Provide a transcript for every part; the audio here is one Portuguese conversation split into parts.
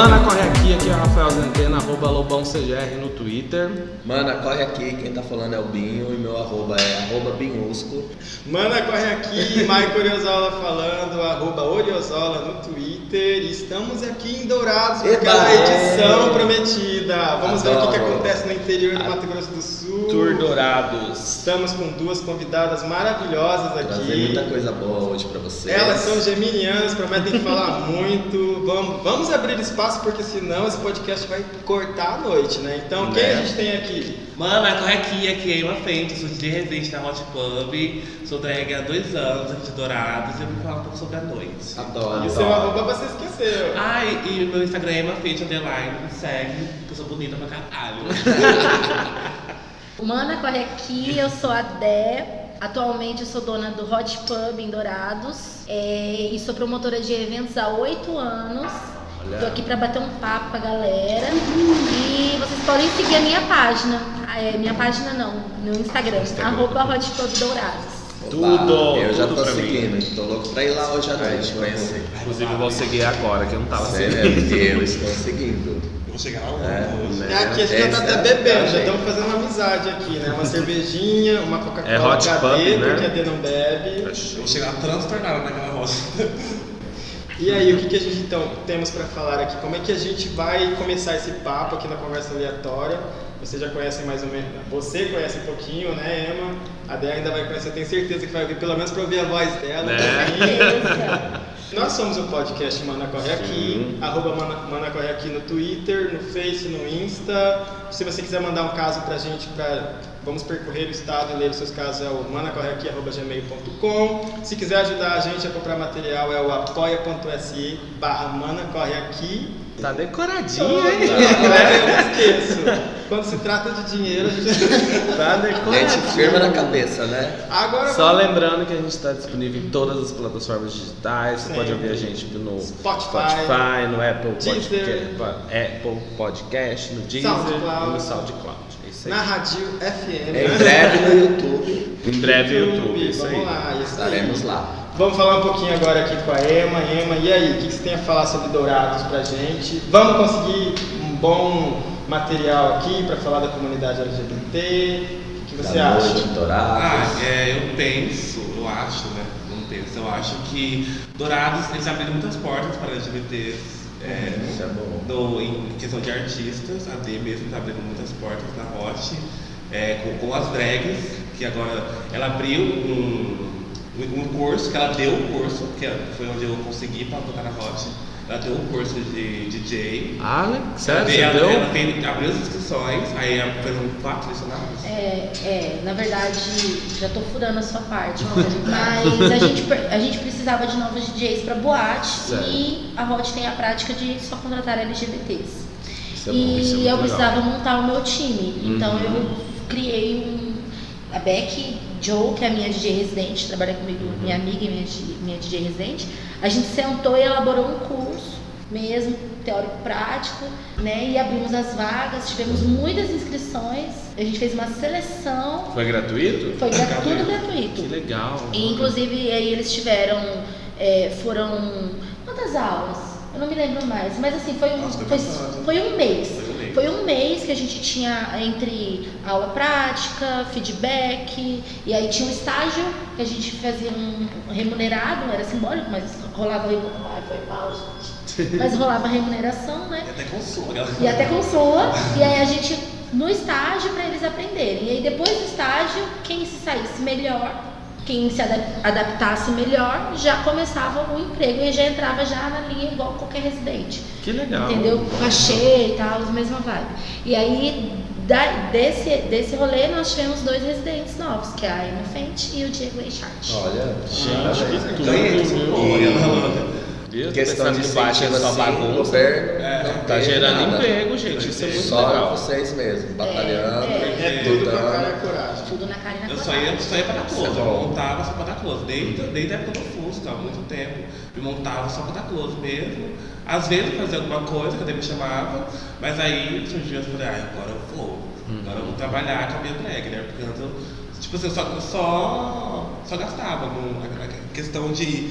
Mana, corre aqui, aqui é o Rafael Zentena, arroba LobãoCGR no Twitter. Mana, corre aqui, quem tá falando é o Binho e meu arroba é arroba Binhusco. Mana, corre aqui, Maico Oriozola falando, arroba Oriozola no Twitter. Estamos aqui em Dourados para aquela edição prometida. Vamos ver o que, que acontece no interior do Mato Grosso do Sul. Tour Dourados. Estamos com duas convidadas maravilhosas aqui. Trazer muita coisa boa hoje pra vocês. Elas são geminianas, prometem falar muito. Vamos, vamos abrir espaço porque senão esse podcast vai cortar a noite, né? Então, quem a gente tem aqui? Mana, corre aqui, aqui é Emma Fente, sou de residente na Hot Pub, sou drag há dois anos aqui de Dourados e eu vou falar um pouco sobre a noite. Adoro. E o seu arroba você esqueceu. Ai, e o meu Instagram é Emma Fente Underline, me segue, que eu sou bonita pra caralho. Mana, corre aqui, eu sou a Dé. Atualmente eu sou dona do Hot Pub em Dourados é, e sou promotora de eventos há oito anos. Estou aqui para bater um papo com a galera e vocês podem seguir a minha página, é, minha página não, no Instagram, arroba Hot Pub Dourados. Tudo, Eu já tudo tô pra mim. seguindo, tô louco pra ir lá hoje à noite conhecer. Inclusive, eu vou seguir agora, que eu não tava Sério, seguindo. porque eu estou seguindo. Vou chegar lá É, hoje. né? É, aqui a gente já tá até é- bebendo, já é. estamos fazendo uma amizade aqui, né? Uma cervejinha, uma Coca-Cola É hot HD, pub, né? porque a D não bebe. Eu vou chegar transtornado naquela roça. E aí, o que, que a gente então temos para falar aqui? Como é que a gente vai começar esse papo aqui na conversa aleatória? Vocês já conhecem mais ou menos. Você conhece um pouquinho, né, Emma? A Dé ainda vai conhecer, eu tenho certeza que vai ouvir, pelo menos para ouvir a voz dela. Né? Nós somos o podcast Mana Corre Aqui, arroba Mana, Mana Corre Aqui no Twitter, no Face, no Insta. Se você quiser mandar um caso pra gente, pra, vamos percorrer o estado e ler os seus casos, é o manacorreaqui.gmail.com. Se quiser ajudar a gente a comprar material, é o apoia.se barra Mana Corre Aqui. Tá decoradinho, Oh, hein? eu não esqueço. Quando se trata de dinheiro, a gente... Tá A gente decoradinho. firma na cabeça, né? Agora Só vamos- lembrando que a gente está disponível em todas as plataformas digitais. Você pode ouvir a gente no Spotify, Spotify, no Apple Deezer. Podcast, Apple Podcast, no Deezer SoundCloud. e no SoundCloud. É isso aí. na Rádio FM. Em breve no YouTube Em breve no YouTube, isso vamos aí. lá, isso estaremos aí. lá. Vamos falar um pouquinho agora aqui com a Emma. Emma, e aí, o que você tem a falar sobre Dourados pra gente? Vamos conseguir um bom material aqui para falar da comunidade LGBT? O que você da acha? noite, Dourados. Ah, é, eu penso, eu acho, né? Não penso, eu acho que Dourados, eles abriram muitas portas para LGBTs. É, Isso é bom. no, em questão de artistas, a D mesmo está abrindo muitas portas na Hot, é, com, com as drags, que agora ela abriu um, um, um curso, que ela deu o curso, que foi onde eu consegui para botar na Hot, ela deu um curso de DJ. Ah, né? sério? Ela, deu? ela fez- abriu as inscrições, aí ela fez um quatro selecionados. É, é, na verdade, já tô furando a sua parte, mas a gente, a gente precisava de novos DJs para boate Certo. e a Hot tem a prática de só contratar LGBTs. Isso é bom. e isso é eu legal. precisava montar o meu time, então Uhum. eu criei um. A Beck Joe, que é a minha DJ residente, trabalha comigo, minha amiga e minha, minha DJ residente, a gente sentou e elaborou um curso mesmo, teórico prático, né? E abrimos as vagas, tivemos muitas inscrições, a gente fez uma seleção, Foi gratuito? foi gra- tudo Que gratuito. legal. E, inclusive aí eles tiveram, é, foram quantas aulas? Eu não me lembro mais, mas assim, foi um, Nossa, foi foi um mês. Foi um mês. Foi um mês que a gente tinha entre aula prática, feedback, e aí tinha um estágio que a gente fazia um remunerado, era simbólico, mas rolava remuneração. Ai, foi mal, gente. Mas rolava remuneração, né? E até consolo, galera. E até consola, e aí a gente no estágio para eles aprenderem. E aí depois do estágio, quem se saísse melhor, quem se ada- adaptasse melhor, já começava o emprego e já entrava já na linha igual qualquer residente. Que legal. Entendeu? Cachê e tal, mesma vibe. E aí, da- desse, desse rolê, nós tivemos dois residentes novos, que é a Emma Fente e o Diego Eixart. Olha, Gente, que tudo, ganhei. Tô questão de é só assim, o bagunça. governo É, não Tá gerando nada. emprego, gente. Isso é muito Só legal. vocês mesmos, batalhando, é. É tudo com a lutando. cara e coragem. Tudo na cara e na Eu só coragem. ia, só ia pra dar close, é eu montava só pra dar close, desde, desde a época do Fusca, há muito tempo, eu montava só pra dar close mesmo. Às vezes eu fazia alguma coisa que a me chamava, mas aí surgiu eu falei, ah, agora eu vou, agora eu vou trabalhar com a minha drag, né? Porque antes eu, tipo assim, eu só, eu só, só gastava com a, a questão de,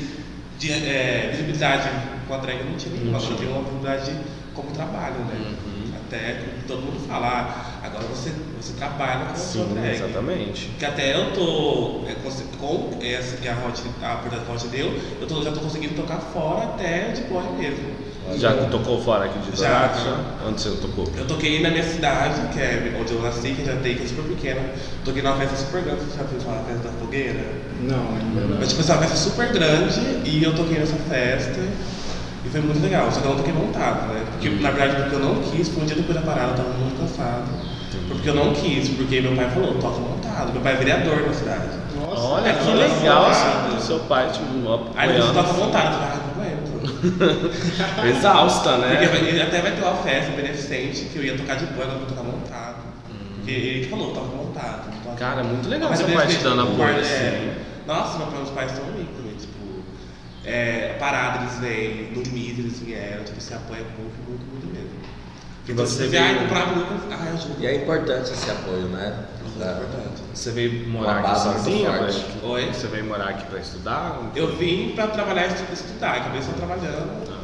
de é, visibilidade com a drag, não tinha nenhuma, Não eu tinha uma visibilidade como trabalho, né? Uhum. Até todo mundo fala, ah, agora você, você trabalha com a sua drag. exatamente. Que até eu tô, é, com essa que a Hot, a que a Hot deu, eu tô, já tô conseguindo tocar fora até de corre mesmo. Já tocou fora aqui de Já. Já. Onde você tocou? Eu toquei na minha cidade, que é onde eu nasci, que já tem, que é super pequena. Toquei numa festa super grande, você já viu falar festa da fogueira? Não, ainda não. Mas tipo, essa festa super grande e eu toquei nessa festa e foi muito legal, só que eu não toquei montado, né? Porque na verdade porque eu não quis, foi um dia depois da parada, eu tava muito cansado. Porque eu não quis, porque meu pai falou, toca montado. Meu pai é vereador na cidade. Nossa, Olha que Nossa, legal, nossa. seu, seu pai te Aí ele toca apoiando. montado, eu falei, ah, não aguento. Exausta, Porque né? vai- ele até vai ter uma festa beneficente que eu ia tocar de boa, agora eu vou tocar montado. Porque ele que falou, toca montado. toca- Cara, muito legal seu é pai te dando apoio assim. é. Nossa, meu pai, meus pais estão ricos, né? Tipo, é, parada eles vêm, no MIS eles vieram, tipo, se apoia muito, muito, muito mesmo. E Então, você vier veio- comprar muito, ah, ajuda. E é importante esse apoio, né? Da- importante. Você veio morar aqui sozinha? Beck? Oi? Você veio morar aqui pra estudar? Eu vim pra trabalhar e estu- estudar, acabei só trabalhando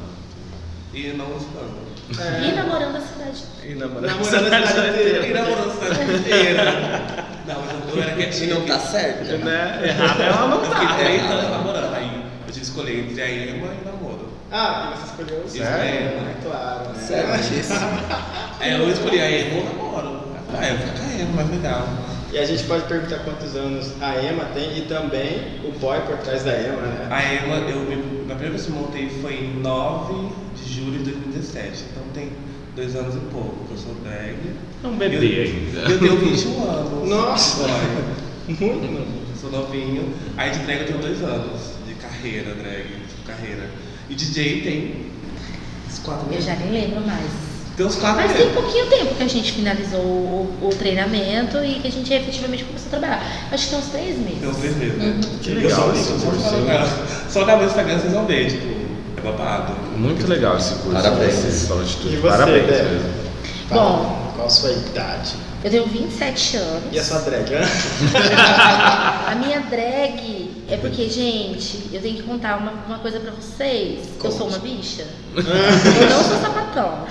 e não estudando. E namorando a cidade. E namorando Namorando a cidade inteira. E namorando a cidade inteira. Não, mas eu, era E quietinho. não tá certo. Né? Errado ela não Eu fiquei tá. três anos namorando, aí eu tive que escolher entre a Ema e o namoro. Ah, e você escolheu o Sério? É claro, né? Certíssimo. Aí eu escolhi a Ema ou o namoro. Ah, eu vou ficar com a Ema, mais legal. E a gente pode perguntar quantos anos a Emma tem e também o boy por trás da Emma, né? A Ema, eu me, a primeira vez que eu montei foi em 9 de julho de 2017, então tem dois anos e pouco que eu sou drag. É um bebê eu, ainda. Eu tenho 21 anos. Nossa! Boy. Muito novo. Sou novinho. Aí de drag eu tenho dois anos de carreira, drag, de carreira. E DJ tem quatro Eu já nem lembro mais. Tem uns quatro Mas tem pouquinho tempo que a gente finalizou o, o treinamento e que a gente efetivamente começou a trabalhar. Acho que tem uns três meses. Tem uns três meses, né? Que Eu legal esse curso, só- hein? Só acabou o Instagram vocês vão ver, tipo, é babado. Muito legal esse curso. Parabéns. Esse Salão de Atitude. E você, Parabéns Débora? mesmo. Bom. Qual a sua idade? Eu tenho 27 anos. E a sua drag? hã? A minha drag é porque, gente, eu tenho que contar uma, uma coisa pra vocês. Eu sou uma bicha. Eu não sou sapatão.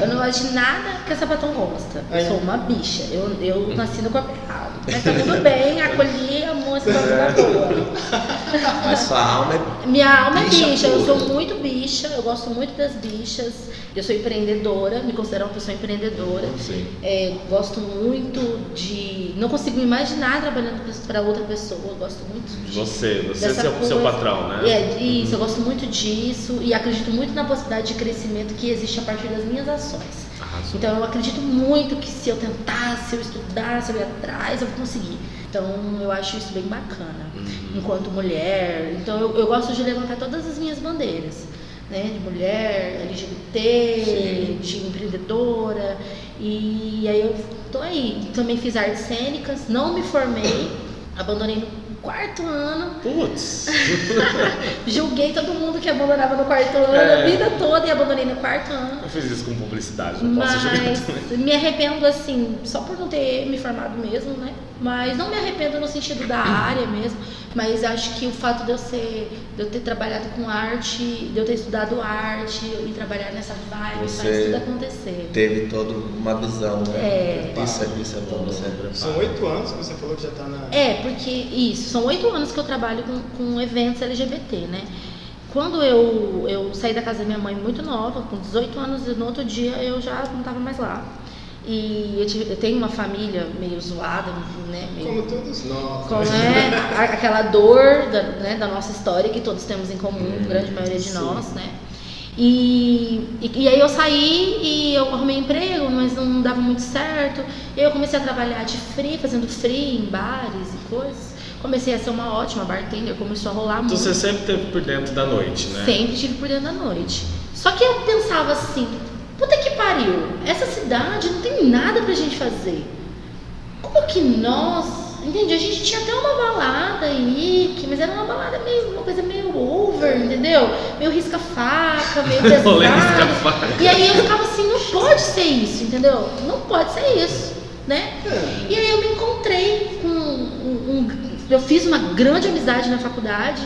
Eu não gosto de nada que a sapatão gosta. Eu sou uma bicha. Eu, eu nasci no corpo errado. Mas tá tudo bem, acolhi a música da boa. Mas sua alma é. Minha alma é Bicha bicha, eu sou muito bicha, eu gosto muito das bichas, eu sou empreendedora, me considero uma pessoa empreendedora. Sim. É, gosto muito de. Não consigo me imaginar trabalhando para outra pessoa. Eu gosto muito de. Você, você é seu, seu coisa. patrão, né? É, isso, eu gosto muito disso e acredito muito na possibilidade de crescimento que existe a partir das minhas ações. Arrasou. Então eu acredito muito que se eu tentasse, se eu estudasse, se eu ir atrás, eu vou conseguir. Então eu acho isso bem bacana. Uhum. Enquanto mulher. Então eu, eu gosto de levantar todas as minhas bandeiras. Né, de mulher, LGBT, de empreendedora. E aí eu tô aí. Também fiz artes cênicas, não me formei, abandonei no quarto ano. Putz. Julguei todo mundo que abandonava no quarto ano É. a vida toda e abandonei no quarto ano. Eu fiz isso com publicidade, não posso julgar Mas também. me arrependo assim, só por não ter me formado mesmo, né? Mas não me arrependo no sentido da área mesmo, mas acho que o fato de eu ser, de eu ter trabalhado com arte, de eu ter estudado arte e trabalhar nessa vibe Você faz tudo acontecer. Teve toda uma visão, né? É. Isso, é- isso é bom, né? São oito anos que você falou que já tá na. É, porque isso, são oito anos que eu trabalho com, com eventos LGBT, né? Quando eu, eu saí da casa da minha mãe muito nova, com 18 anos, e no outro dia eu já não estava mais lá. E eu, tive- eu tenho uma família meio zoada, né? Meio, Como todos nós. com, né? a- aquela dor da, né, da nossa história que todos temos em comum, a grande maioria de sim. nós, né? E, e, e aí eu saí e eu arrumei emprego, mas não dava muito certo. E aí eu comecei a trabalhar de free, fazendo free em bares e coisas. Comecei a ser uma ótima bartender, começou a rolar Então muito. você sempre esteve por dentro da noite, né? Sempre tive por dentro da noite. Só que eu pensava assim, puta que pariu, essa cidade não tem nada pra gente fazer. Como que nós. Entende? A gente tinha até uma balada aí, que- mas era uma balada meio, uma coisa meio over, entendeu? Meio risca-faca, meio pesado. risca-faca. E aí eu ficava assim, não pode ser isso, entendeu? Não pode ser isso, né? E aí eu me encontrei com um, um- eu fiz uma grande amizade na faculdade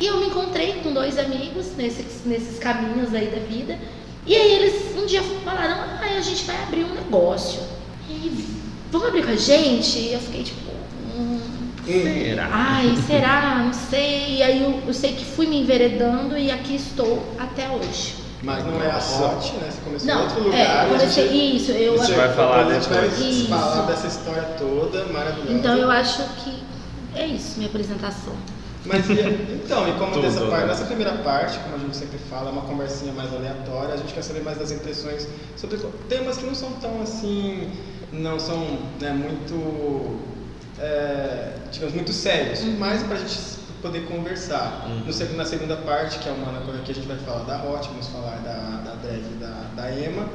e eu me encontrei com dois amigos nesses, nesses caminhos aí da vida E aí eles um dia falaram, ah, a gente vai abrir um negócio. E vamos abrir com a gente? E eu fiquei tipo, hum, Será? ai, será? Não sei. E aí eu, eu sei que fui me enveredando e aqui estou até hoje. Mas não é a Hot, né? Você começou em Não, outro é, lugar. eu e a comecei, gente- isso, eu vai falar depois a gente vai depois. Isso. falar dessa história toda maravilhosa. Então eu acho que é isso, minha apresentação. Mas e- então, e como Tudo, dessa parte, nessa primeira parte, como a gente sempre fala, é uma conversinha mais aleatória, a gente quer saber mais das impressões sobre temas que não são tão assim, não são né, muito, é, digamos, muito sérios, mas pra gente poder conversar. No seg- na segunda parte, que é uma coisa que a gente vai falar da Hot, vamos falar da, da drag e da, da Ema.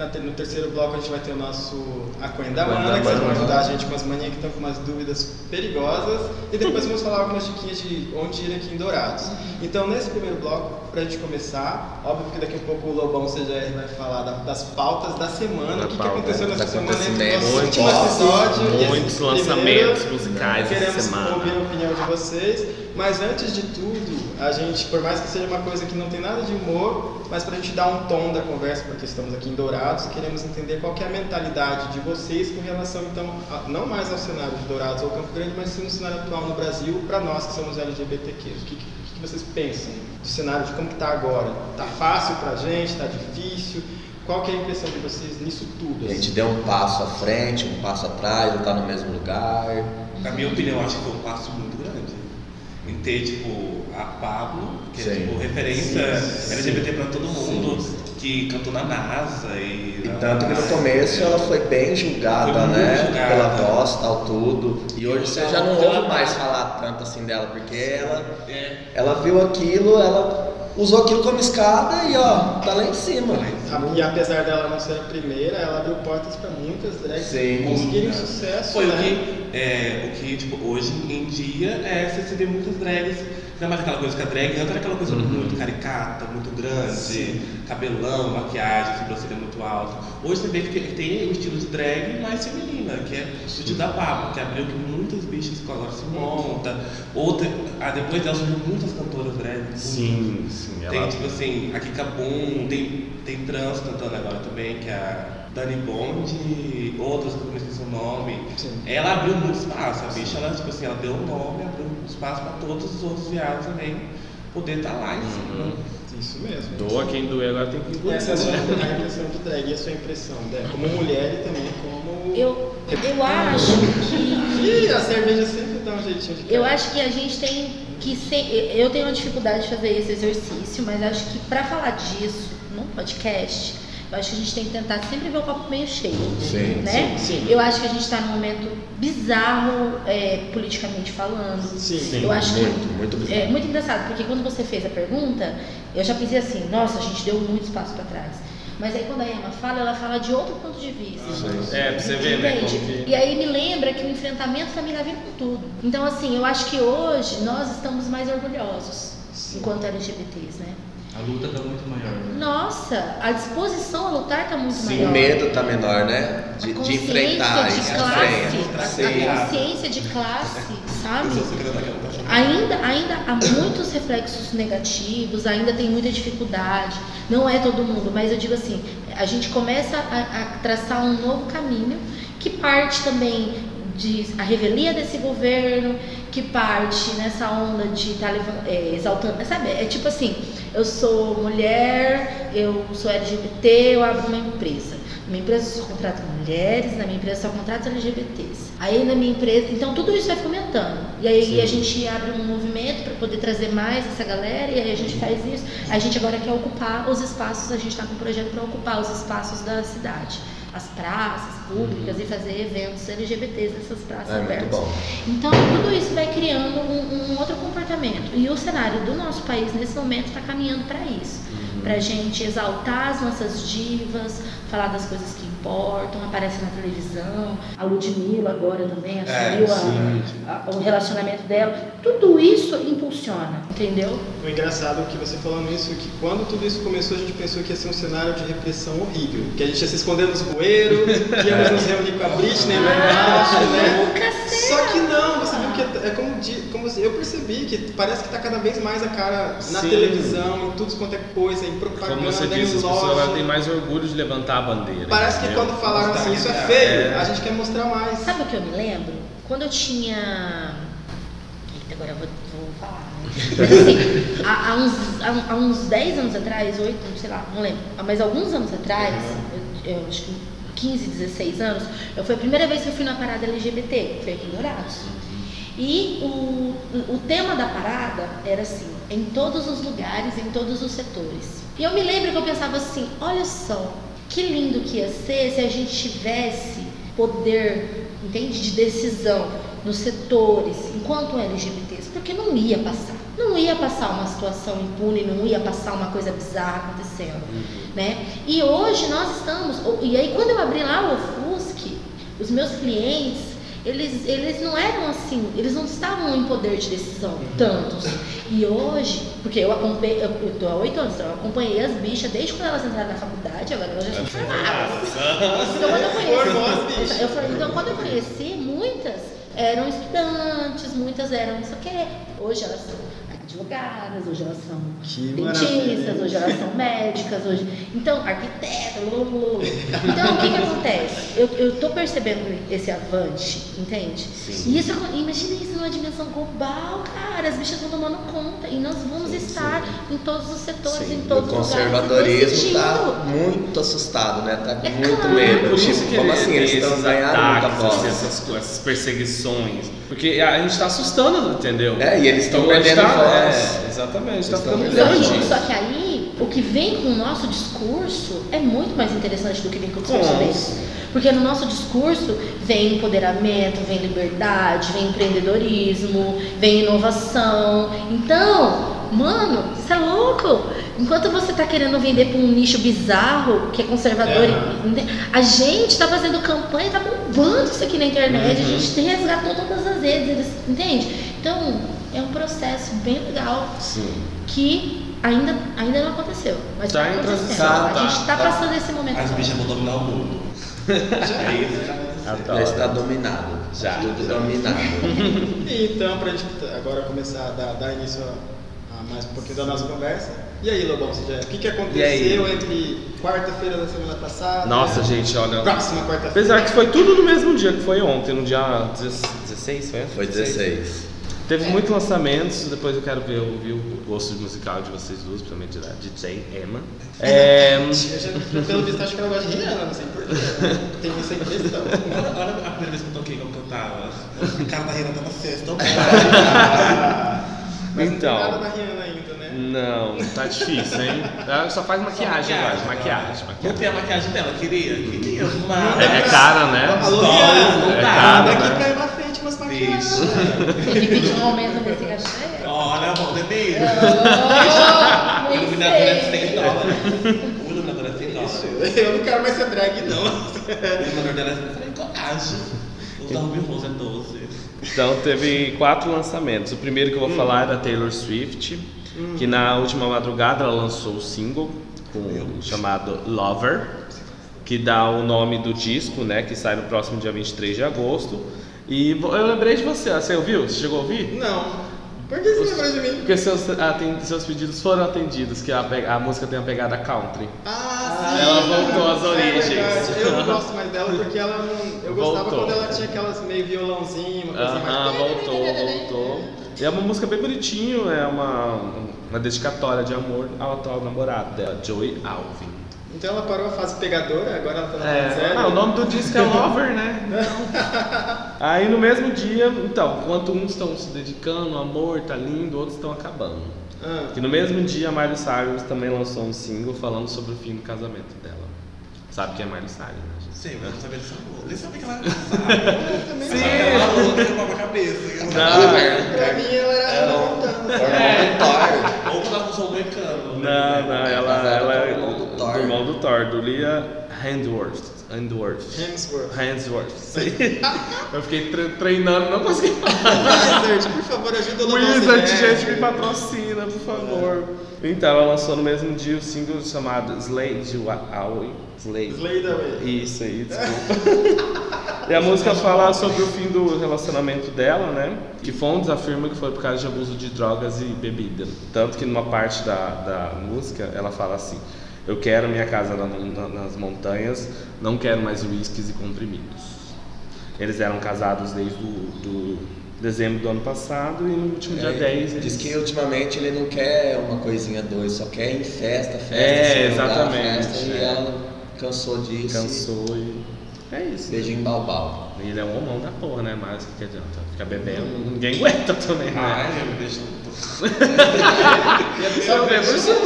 No terceiro bloco a gente vai ter o nosso A Coen da Mana, que vocês vão ajudar a gente com as manias que estão com umas dúvidas perigosas. E depois vamos falar algumas diquinhas de onde ir aqui em Dourados. Então, nesse primeiro bloco, pra gente começar, óbvio que daqui a pouco o Lobão CGR vai falar da- das pautas da semana, o que, que aconteceu nessa dos semana entre o nosso último muitos, episódio Muitos primeiro. lançamentos musicais essa Queremos semana. ouvir a opinião de vocês, mas antes de tudo, a gente, por mais que seja uma coisa que não tem nada de humor, mas pra gente dar um tom da conversa, porque estamos aqui em Dourados, queremos entender qual que é a mentalidade de vocês com relação, então, a- não mais ao cenário de Dourados ou Campo Grande, mas sim no cenário atual no Brasil, para nós que somos LGBTQs. O que, que, o que vocês pensam do cenário de como que tá agora? Tá fácil pra gente? Tá difícil? Qual que é a impressão de vocês nisso tudo? A assim? gente deu um passo à frente, um passo atrás, não tá no mesmo lugar. Na minha opinião, acho que foi um passo muito grande. Em ter, tipo, a Pablo, que é, Sim. tipo, referência Sim, LGBT pra todo mundo, que cantou na NASA e... E tanto que no começo ela foi bem julgada, Foi né? julgada. Pela voz, tal, tudo. E hoje você já não ouve mais falar tanto assim dela, porque ela, É, ela viu aquilo, ela usou aquilo como escada e ó, tá lá em cima. A- E apesar dela não ser a primeira, ela abriu portas para muitas drags Sim. conseguirem sucesso. Foi o né? que, é, o que tipo, hoje em dia é você vê muitas drags. Não é mais aquela coisa que a drag antes era aquela coisa muito caricata, muito grande, cabelão, maquiagem, sobrancelha muito alta. Hoje você vê que tem, tem um estilo de drag mais feminina, que é o de da papo, que abriu que muitas bichas agora se monta. Outra, ah, depois dela surgiu muitas cantoras drag. Sim, sim. Tem Ela... tipo assim, a Kika Boom, tem, tem trans cantando agora também, que é a Dani Bond, outras que eu não esqueci o nome. Sim. Ela abriu muito espaço, a bicha, ela, tipo assim, ela deu um nome, abriu espaço para todos os outros viados também poder estar lá em cima. Uhum. Isso mesmo. Doa quem doer, agora tem que engolir. essa é a sua a impressão de drag e a sua impressão, né? Como mulher e também como. Eu, eu acho que. Ih, a cerveja sempre dá um jeitinho de. Eu acho que a gente tem que ser. Eu tenho uma dificuldade de fazer esse exercício, mas acho que pra falar disso num podcast, acho que a gente tem que tentar sempre ver o copo meio cheio. Sim, né? sim, sim. Eu acho que a gente está num momento bizarro, é, politicamente falando. Sim. Sim. Eu acho Muito, que muito bizarro. é muito engraçado, porque quando você fez a pergunta, eu já pensei assim, nossa, a gente deu muito espaço para trás. Mas aí quando a Emma fala, ela fala de outro ponto de vista. É, pra você ver, né? E aí me lembra que o enfrentamento também tá vindo com tudo. Então, assim, eu acho que hoje nós estamos mais orgulhosos enquanto LGBTs, né? A luta tá muito maior. né? Nossa, a disposição a lutar tá muito Sim, maior. o medo tá menor, né? De, a de consciência enfrentar de isso. classe, a Sim. consciência de classe, sabe? Paixão. Ainda, ainda há muitos reflexos negativos, ainda tem muita dificuldade. Não é todo mundo, mas eu digo assim, a gente começa a, a traçar um novo caminho que parte também de a revelia desse governo, que parte nessa onda de estar exaltando, sabe? É tipo assim, eu sou mulher, eu sou LGBT, eu abro uma empresa. Na minha empresa só contrato mulheres, na minha empresa só contrato LGBTs. Aí na minha empresa, então tudo isso vai fomentando. E aí a gente abre um movimento para poder trazer mais essa galera, e aí a gente faz isso. A gente agora quer ocupar os espaços, a gente está com um projeto para ocupar os espaços da cidade. As praças públicas e fazer eventos LGBTs nessas praças É abertas. Então, tudo isso vai criando um, um outro comportamento. E o cenário do nosso país, nesse momento, está caminhando para isso. Para a gente exaltar as nossas divas, falar das coisas que importam, aparece na televisão. A Ludmilla agora também assumiu a- a- o relacionamento dela. Tudo isso impulsiona, entendeu? O engraçado é que você falando isso, que quando tudo isso começou, a gente pensou que ia ser um cenário de repressão horrível. Que a gente ia se esconder nos bueiros, que íamos nos reunir com a Britney lá embaixo, né? Nunca sei. Só que não, porque é como, como eu percebi que parece que tá cada vez mais a cara na Sim. televisão, em tudo quanto é coisa, em propaganda, Como você disse, as loja. pessoas agora têm mais orgulho de levantar a bandeira. Parece que quando falaram assim, isso é feio, é. a gente quer mostrar mais. Sabe o que eu me lembro? Quando eu tinha. Eita, agora eu vou, vou falar? Mas assim, há, há uns, há, há uns 10 anos atrás, 8, sei lá, não lembro, mas alguns anos atrás, eu, eu acho que 15, 16 anos, eu, foi a primeira vez que eu fui na parada LGBT, foi aqui em Dourados. E o, o tema da parada era assim, em todos os lugares, em todos os setores. E eu me lembro que eu pensava assim, olha só, que lindo que ia ser se a gente tivesse poder, entende, de decisão nos setores, enquanto LGBTs, porque não ia passar. Não ia passar uma situação impune, não ia passar uma coisa bizarra acontecendo, né? E hoje nós estamos, e aí quando eu abri lá o Ofusc, os meus clientes, eles, eles não eram assim, eles não estavam em poder de decisão, tantos. E hoje, porque eu acompanhei, eu, eu tô há oito anos, então eu acompanhei as bichas desde quando elas entraram na faculdade, agora elas já são formadas. Então quando eu conheci, eu falei, então quando eu conheci, muitas eram estudantes, muitas eram não sei o quê. Hoje elas são advogadas, hoje elas são Que dentistas, maravilha. hoje elas são médicas, hoje. Então, arquitetas, blá. Então, o que, que acontece? Eu, eu tô percebendo esse avante, entende? E isso, imagina isso numa dimensão global, cara. As bichas estão tomando conta e nós vamos estar em todos os setores, em Sim, todos o os lugares. conservadorismo tá muito assustado, né? Tá com É muito claro. medo. Tipo, como assim? Eles estão ganhando muita voz. essas, essas perseguições. Porque a gente tá assustando, entendeu? É, e eles estão Então, a gente perdendo tá- voz. É, exatamente, tá estão ficando grande. que, só que aí, o que vem com o nosso discurso é muito mais interessante do que vem com o discurso deles. Porque no nosso discurso vem empoderamento, vem liberdade, vem empreendedorismo, vem inovação. Então, mano, isso é louco. Enquanto você tá querendo vender para um nicho bizarro, que é conservador, É. a gente tá fazendo campanha, tá bombando isso aqui na internet, a gente resgatou todas as redes, entende? Então, é um processo bem legal Sim. que ainda, ainda não aconteceu. Mas Tá tá em transição, a tá, gente tá, tá. passando esse momento. As bichas vão dominar o mundo. É isso, já. Já está dominado. Já. Tudo dominado. Então, pra gente agora começar a dar, dar início a, a mais um pouquinho da nossa conversa. E aí, Lobão, você já, o que, que E aconteceu entre quarta-feira da semana passada Nossa, gente, olha. próxima quarta-feira? Apesar que foi tudo no mesmo dia que foi ontem, no dia 16, foi? Foi 16. Teve muitos lançamentos, depois eu quero ver, ouvir o gosto musical de vocês duas, principalmente da DJ Emma. É, Eu já- pelo visto, acho que ela gosta de Rihanna, não sei porquê. Tenho essa impressão. Olha, olha a primeira vez que eu toquei como que eu tava. O cara da Rihanna tava sexta. Mas não tem nada então, da Rihanna ainda, né? não, tá difícil, hein? Ela só faz maquiagem agora, maquiagem, maquiagem, Não maquiagem. tem a maquiagem dela, queria? Queria, mas... É, é cara, né? Alô, Não, Rihanna! não É dá, caro, Daqui né? pra ir pra frente, umas maquiagens. Bicho. Tem que pedir um aumento desse cachê. Olha, vamos beber. Oh, O nem iluminador é sei. 100 dólares. O iluminador é 100 dólares. Eu não quero mais ser drag, não. O iluminador dela é 100 Eu falei, coragem. Os da Ruby Rose é 12. Então teve quatro lançamentos. O primeiro que eu vou falar é da Taylor Swift, que na última madrugada ela lançou o single com, chamado Lover, que dá o nome do disco, né, que sai no próximo dia 23 de agosto. E eu lembrei de você, você ouviu? Você chegou a ouvir? Não. Por que você lembrou de mim? Porque seus, aten- seus pedidos foram atendidos, que a, a música tem uma pegada country. Ah, sim. ela voltou às É origens. verdade. Eu não gosto mais dela porque ela não. Eu gostava Voltou. quando ela tinha aquelas meio violãozinho, uma coisa Aham, mais. voltou, voltou. E é uma música bem bonitinho, é uma, uma dedicatória de amor ao atual namorado dela, Joey Alvin. Então ela parou a fase pegadora, agora ela tá na fase É, zero. ah, o nome do disco é Lover, né? Aí no mesmo dia, então, enquanto uns estão se dedicando, amor tá lindo, outros estão acabando. Ah, E no mesmo dia, a Miley Cyrus também lançou um single falando sobre o fim do casamento dela. Sabe quem é Miley Cyrus, né? Sei, mas não sabia dessa música. Nem sabia que ela era casada. também Sim. Ela falou que a cabeça. Não, Pra mim ela era. Era um Thor. Ou quando ela usou o moicano. não, não, ela, ela é Thor. do irmão do Thor, do Lia Handworth. Handworth. Hemsworth. Handsworth. Sim. Eu fiquei tre- treinando, não consegui falar. Wizard, por favor, ajuda o Wizard, gente, me patrocina, por favor. Então, ela lançou no mesmo dia o single chamado Slade Aoi, Slay. Slay the Way. Isso aí, desculpa. e a música fala sobre o fim do relacionamento dela, né? Que Fontes afirma que foi por causa de abuso de drogas e bebida. Tanto que numa parte da, da música ela fala assim: Eu quero minha casa na- na- nas montanhas, não quero mais uísques e comprimidos. Eles eram casados desde o do dezembro do ano passado e no último dia É, 10 eles... Diz que ultimamente ele não quer uma coisinha dois, só quer ir em festa, festa. É, exatamente, Festa, E é. ela cansou disso. cansou e... É isso. Beijinho balbal. Ele é um homão da porra, né? Mas o que, que adianta? Ficar bebendo, ninguém aguenta também, né? Ai, eu me deixo. Eu.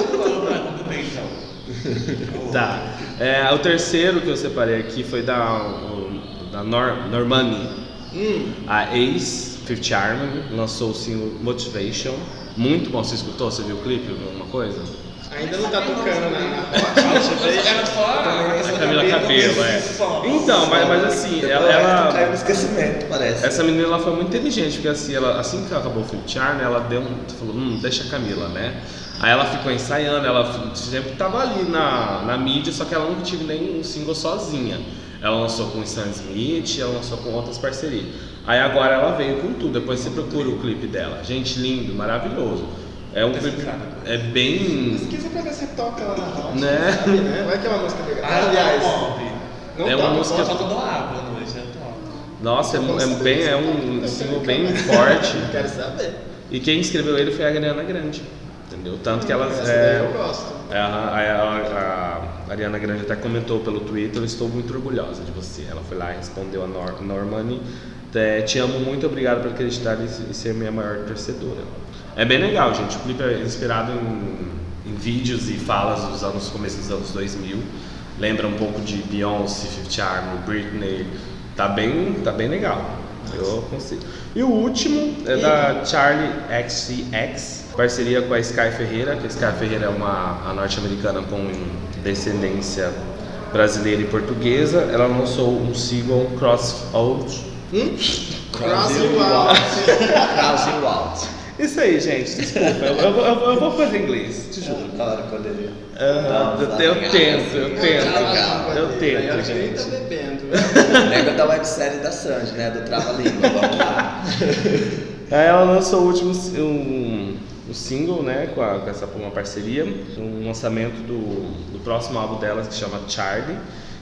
Tudo bem, então. Tá. É, o terceiro que eu separei aqui foi da, da Nor Normani. A Ace, Fifth Harmony, lançou o single Motivation. Muito bom. Você escutou? Você viu o clipe? Viu alguma coisa? Ainda não tá tocando na, na Hot. Era só A Camila Cabelo, é. Então, mas, mas assim, ela, ela- Caiu no esquecimento, parece. Essa menina ela foi muito inteligente, porque assim, ela, assim que acabou o Fifth Harmony, ela deu um. falou, hum, deixa a Camila, né? Aí ela ficou ensaiando, ela sempre tava ali na, na mídia, só que ela nunca tive nem um single sozinha. Ela lançou com o Stan Smith, ela lançou com outras parcerias. Aí agora ela veio com tudo, depois você procura o clipe dela. Gente, lindo, maravilhoso. É um clipe. É bem. Pesquisa pra ver se toca lá na Hot. Né? Sabe, né? Vai que é uma música legal. Ah, Aliás, não É uma toca. música- Só quando eu abro à noite. Nossa, é, é bem. É um single bem forte. Quero saber. E quem escreveu ele foi a Ariana Grande. Entendeu? Tanto que ela. Essa é, eu gosto. É, A, a- a Ariana Grande até comentou pelo Twitter, eu estou muito orgulhosa de você. Ela foi lá e respondeu a Nor Normani. Te amo muito, obrigado por acreditar e, e ser minha maior torcedora. É bem legal, gente. O clipe é inspirado em, em vídeos e falas dos anos começo dos anos 2000. Lembra um pouco de Beyoncé, Fifth Harmony, Britney. Tá bem, tá bem legal. Eu consigo. E o último é da Charlie XCX, parceria com a Sky Ferreira, que a Sky Ferreira é uma norte-americana com descendência brasileira e portuguesa. Ela lançou um single. Cross out. Crossing Walt. Isso aí, gente, desculpa. Eu, eu, eu, eu vou fazer inglês, te juro. Na hora. Aham, eu, eu tento, eu tento. Eu tento, acho que nem tá gente. bebendo. Lembra da websérie da Sandy, né? Do Trava Língua. Vamos lá. Aí ela lançou o último um, single, né, com, a- com essa uma parceria, um lançamento do, do próximo álbum delas que chama Charlie,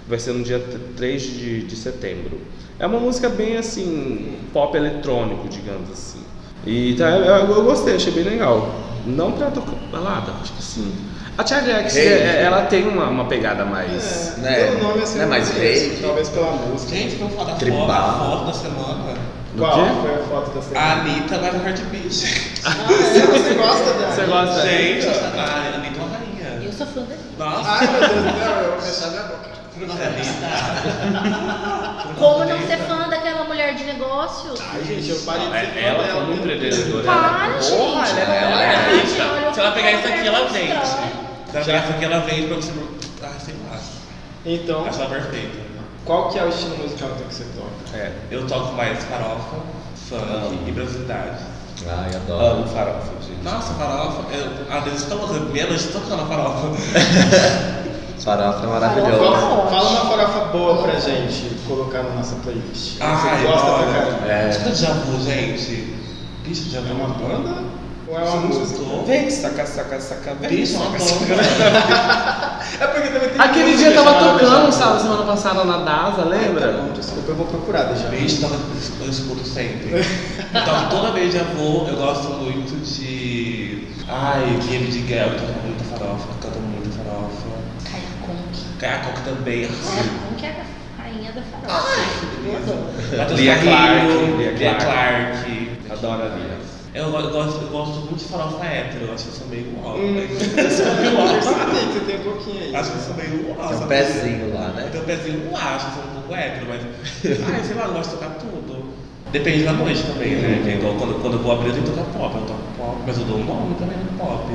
que vai ser no dia t- 3 de, de setembro. É uma música bem assim, pop eletrônico, digamos assim. E tá, eu, eu gostei, achei bem legal. Não pra tocar balada, acho que sim. A Charlie X, Rave. é- ela tem uma, uma pegada mais. É, Né? pelo nome assim, é mais rave? Talvez pela música. Gente, vamos falar da foto da semana. Do Qual quê? foi a foto da A semana? Anitta vai no Heartbeat. Ah, é? Você gosta dela? Você gosta? Gente, a Anitta é uma rainha. Eu sou fã dele. Nossa, Ai, meu Deus do céu, eu vou fechar minha boca. nossa, Anitta. Como não ser fã daquela mulher de negócios? Ai, gente, eu parei de ser fã Ela dela. como empreendedora. Para, ela- gente. Porra, ela é- Ela é gente, olha, Se ela pegar isso aqui, ela vende. Se ela pegar isso aqui, ela vende pra você. Ah, sei lá. Então, Acho ela perfeita. Qual que é o estilo musical que você toca? É. Eu toco mais farofa, funk e brasilidade. Ai, adoro. Amo farofa, gente. Nossa, farofa. Eu, às vezes estamos meia-noite tocando a farofa. Farofa é Farofa. maravilhoso. Fala, fala uma farofa boa pra gente colocar na nossa playlist. Ai, você gosta pra caramba? É. Escuta Déjà Vu, gente. Bicho, Déjà Vu É uma banda? Ou é uma música? Vem, saca, saca, saca, vem. É uma saca, saca. É porque também tem Aquele dia tava tocando, Vu. sabe, semana passada na DASA, Tá lembra? bom, desculpa, eu vou procurar deixa eu ver. Bicho, tava- eu escuto sempre. Então, toda vez Déjà Vu, eu gosto muito de. Ai, Game de Girl, eu toco muita farofa, canto muita farofa. Kaia Conk. Kaia Coque também. Kaia Conk é a rainha da farofa. Matheus Lia Clark, Lia. Clark. Adoro a Lia. Eu, go- eu gosto, eu gosto muito de farofa hétero, eu acho que eu sou meio uau. Hum, né? eu percebi que você tem um pouquinho aí. Acho que eu sou meio uau. Tem um pezinho lá, né? Eu tenho um pezinho uau, acho que eu sou um pouco hétero, mas. Ai, sei lá, eu gosto de tocar tudo. Depende da noite também, né? Que igual quando, quando eu vou abrir, eu tenho que tocar pop. Eu toco pop, mas eu dou um nome também no pop.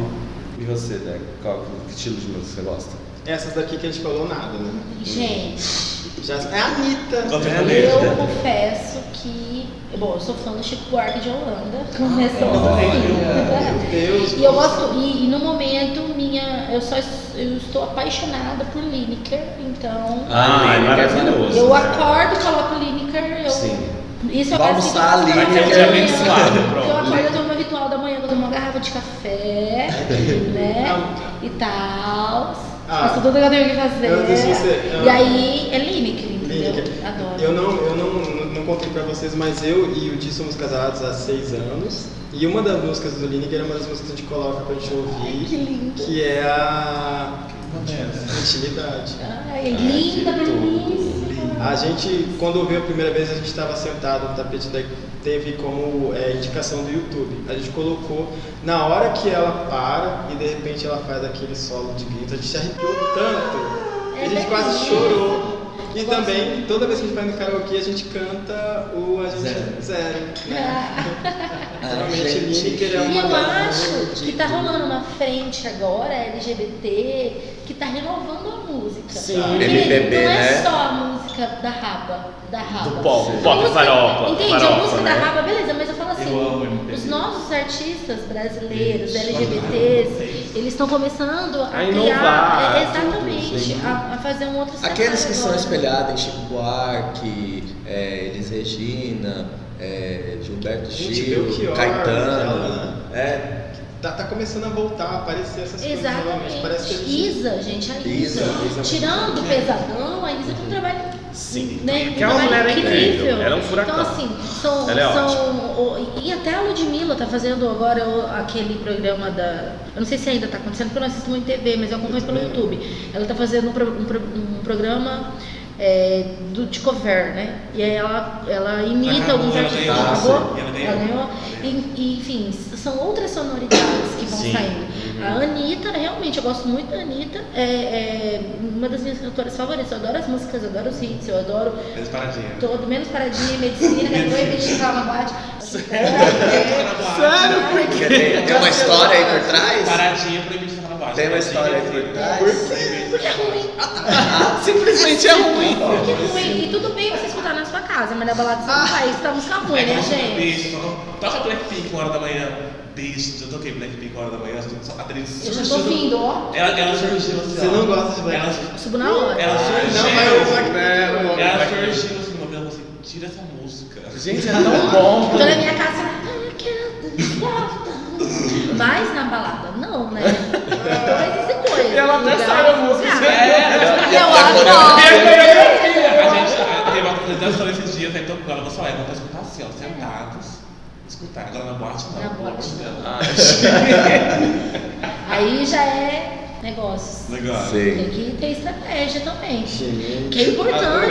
E você, Deco? Qual que estilo de música você gosta? Essas daqui que a gente falou nada, né? Gente, Já... É a Anitta. Que é eu letra? confesso que. Bom, eu sou fã do Chico Buarque de Holanda. Começou eu também, assim. Meu Deus. E eu gosto, e, e no momento minha, eu só eu estou apaixonada por Lineker, então Ah, é maravilhoso. eu né? acordo, coloco Lineker, eu. Sim. Isso eu Vamos assim, um da dia manhã. abençoado, Eu acordo, eu tenho meu ritual da manhã, eu tomo uma garrafa de café, né? E tal. Ah. Faço tudo que eu tenho que fazer. Eu disse você- E aí é Lineker, entendeu? Lineker. Adoro. Eu não, eu não, não, contei pra vocês, mas eu e o Di somos casados há seis anos. E uma das músicas do Lineker é uma das músicas que a gente coloca pra gente ouvir. que lindo. Que é a Intimidade. Ai, é linda, belíssima. A gente, quando ouviu a primeira vez, a gente estava sentado no tapete da teve como é, indicação do YouTube. A gente colocou na hora que ela para e de repente ela faz aquele solo de grito. A gente se arrepiou tanto que a gente É quase belíssimo. chorou. E Eu também, toda vez que a gente vai no karaokê, a gente canta o A gente Zero. Zero. Ah. Realmente, gente Lineker é E uma eu das acho que tá rolando uma frente agora, LGBT, que tá renovando a música. Sim. Porque MPB, não é né? só a música da raba, da raba. Do pop, pop farofa, Entende? a farofa, música né? da raba, beleza, mas eu assim, os nossos artistas brasileiros, LGBTs, eles estão começando a, A criar, inovar, é, exatamente, tudo, a, a fazer um outro Aqueles que cenário são agora. espelhados em Chico Buarque, é, Elis Regina, é, Gilberto Gente, Gil, Belchior, Caetano. ela- É, Tá, tá começando a voltar a aparecer essas coisas novamente. Parece que a Exatamente. gente- Isa, gente, a Isa. Isa, Isa. Tirando o pesadão, a Isa tem um trabalho. Sim. Né, Que é um uma mulher incrível. Ela é um furacão. Então, assim, são. Ela é são o- e até a Ludmilla tá fazendo agora o- aquele programa da. Eu não sei se ainda tá acontecendo, porque eu não assisto muito TV, mas eu acompanho pelo YouTube. Ela tá fazendo um, um um programa. é, do, de cover, né? E aí ela, ela imita Acabou, alguns artistas. E ela ganhou. Ela ganhou. Enfim, são outras sonoridades vão Sim. saindo. A Anitta, realmente, eu gosto muito da Anitta. É, é uma das minhas cantoras favoritas. Eu adoro as músicas, eu adoro os hits, eu adoro Eles paradinha. todo, menos paradinha, medicina, que é proibido de ficar na boate. Sério? Por porque tem, tem uma história aí por trás? Paradinha de ficar na. Tem uma história aí por trás? Porque é ruim. Simplesmente é ruim. Porque é ruim. E tudo bem você escutar na sua casa, mas na balada você não vai escutar música ruim, É né, como gente? toca Blackpink uma hora da manhã. Bicho, já toquei Blackpink uma hora da manhã. A Denise Eu já tô surgiu. ouvindo, ó. Ela, ela surgiu assim. Você não gosta de Ela, Blackpink? Subo na hora. ela surgiu. Não, mas o Black- Ela surgiu assim, uma vez assim, tira essa música. Gente, é tão bom. Tô na minha casa. "I can't stop." Mas na balada, não, né? E coisas. E ela até sabe a música, lugar. É, Eu a adoro. A gente a- teve uma apresentação esses dias, aí tocando, ela falou assim, ó, vamos escutar assim, ó, sentados. Escutar. Agora na boate não. Na boate Deus. Ah, Aí já é negócio. Legal. Sei. Tem que ter estratégia também. Gente. Que é importante. Adorei,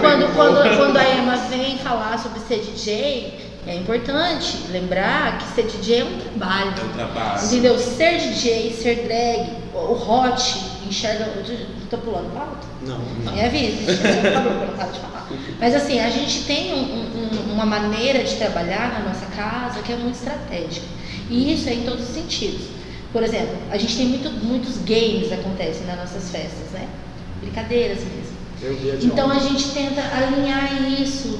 Quando, quando, quando a Emma vem falar sobre ser DJ, é importante lembrar que ser DJ é um trabalho. É um trabalho. Entendeu? Ser DJ, ser drag, o hot, enxerga. Tô pulando pauta? Não. Me avise, favor, eu não paro de falar. Mas assim, a gente tem um- um- uma maneira de trabalhar na nossa casa que é muito estratégica. E isso é em todos os sentidos. Por exemplo, a gente tem muito- muitos games que acontecem nas nossas festas, né? Brincadeiras mesmo. A Então a gente tenta alinhar isso,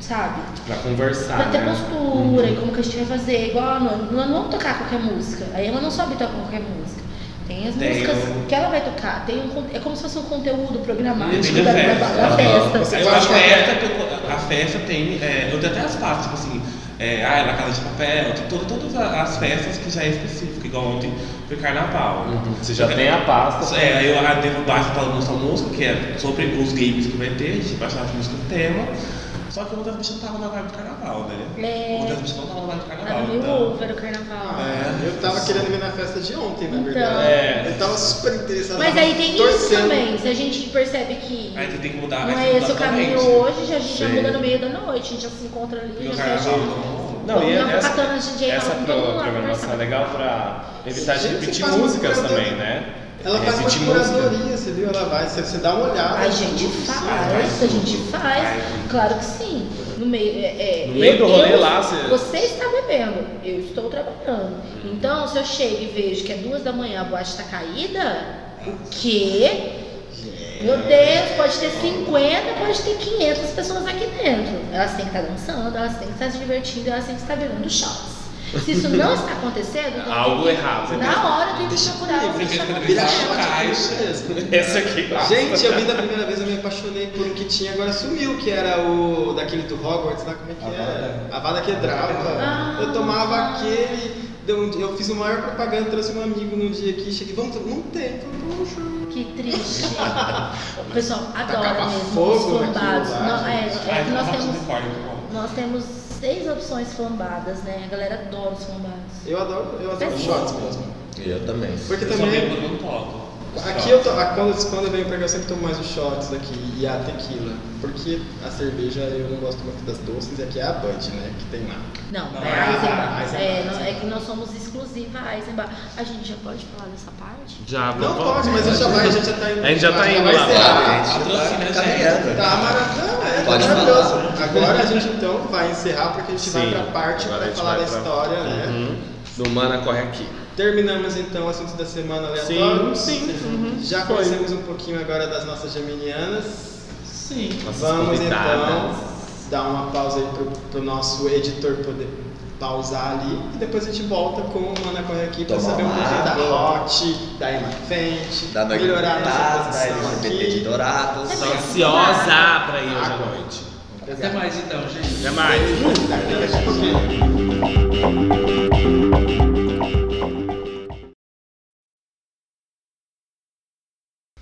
sabe? Pra conversar. Pra ter né? postura e como que a gente vai fazer. Igual, não, não, não vamos tocar qualquer música. Aí ela não sobe tocar qualquer música. Tem as Tem músicas um- que ela vai tocar. Tem um, é como se fosse um conteúdo programático Depende da, festa. da festa. Eu acho que a festa, a festa tem. É, eu tenho até as partes, tipo assim, é, ah, na casa de papel, tem todo, todas as festas que já é específico, igual ontem foi carnaval. Você já tem a pasta. É, aí eu devo baixo para nossa música, que é sobre os games que vai ter, a gente baixar as músicas do tema. Só que uma das bichas não tava na vibe do carnaval, né? É. Uma das bichas não tava na vibe do carnaval. meio então- over o carnaval. É, eu tava querendo ir na festa de ontem, na Então. verdade. É. Eu tava super interessado. Mas tava aí tem isso torcendo. também. Se a gente percebe que Aí tem que mudar. não é esse o caminho hoje, já, a gente já Sim. muda no meio da noite. A gente já se encontra ali, E o já carnaval não. Não, e Vamos essa, a essa lá programação é legal pra evitar de Gente, você repetir músicas também, né? Ela faz uma curadoria, você viu? Ela vai, você, você dá uma olhada. A gente faz, a gente faz, claro que sim. No meio, é, é, No meio eu- do rolê eu- lá, você- Você está bebendo, eu estou trabalhando. Então, se eu chego e vejo que é duas da manhã, a boate está caída, o quê? Meu Deus, pode ter 50, pode ter 500 pessoas aqui dentro. Elas têm que estar dançando, elas têm que estar se divertindo, elas têm que estar bebendo shots. Se isso não está acontecendo, então Algo errado. Na hora tem que procurar o que acontecendo. caixa. Esse aqui. Gente, eu vi da primeira vez, eu me apaixonei por um que tinha, agora sumiu, que era o daquele do Hogwarts, lá como é que era? A Vada Quebrava. Ah. Eu tomava aquele, eu fiz o maior propaganda, trouxe um amigo num dia aqui, cheguei, vamos, não tem, poxa. Que triste. O pessoal adora Tacava mesmo fogo os é, é nós temos, nós temos seis opções flambadas, né? A galera adora os flambados. Eu adoro, eu adoro Sim. shots mesmo. Eu também. Porque Eu só também, não toco. Aqui eu, to, a- quando, quando eu venho pra cá, eu sempre tomo mais os shots aqui e a tequila. Porque a cerveja eu não gosto muito das doces e aqui é a Bud, né, que tem lá. Não, Não, é é a Eisenbach. É, não- é Eisenbach. que nós somos exclusiva a Eisenbach. A gente já pode falar dessa parte? Já, Não vamos- pode, mas a gente já vai, a gente já tá indo. A gente já tá indo vai lá. Patrocina a caminhando. Tá maravilhoso, é, Pode tá maravilhoso. falar. Agora a gente então vai encerrar porque a gente vai Sim, pra parte pra falar vai da história, né? Uhum. Do Mana corre aqui. Terminamos então o assunto da semana aleatório. Sim, sim, uhum. Já Foi. conhecemos um pouquinho agora das nossas geminianas. Sim. Nossas Vamos convidadas. então dar uma pausa aí pro, pro nosso editor poder pausar ali e depois a gente volta com o Mana Corre aqui pra Tomar saber um pouquinho da. Hot, da Emma Fente, Da melhorar a da nossa posição LGBT de aqui. Dourados. Tô ansiosa pra ir hoje à noite. Até mais então, gente. Até mais. Daqui a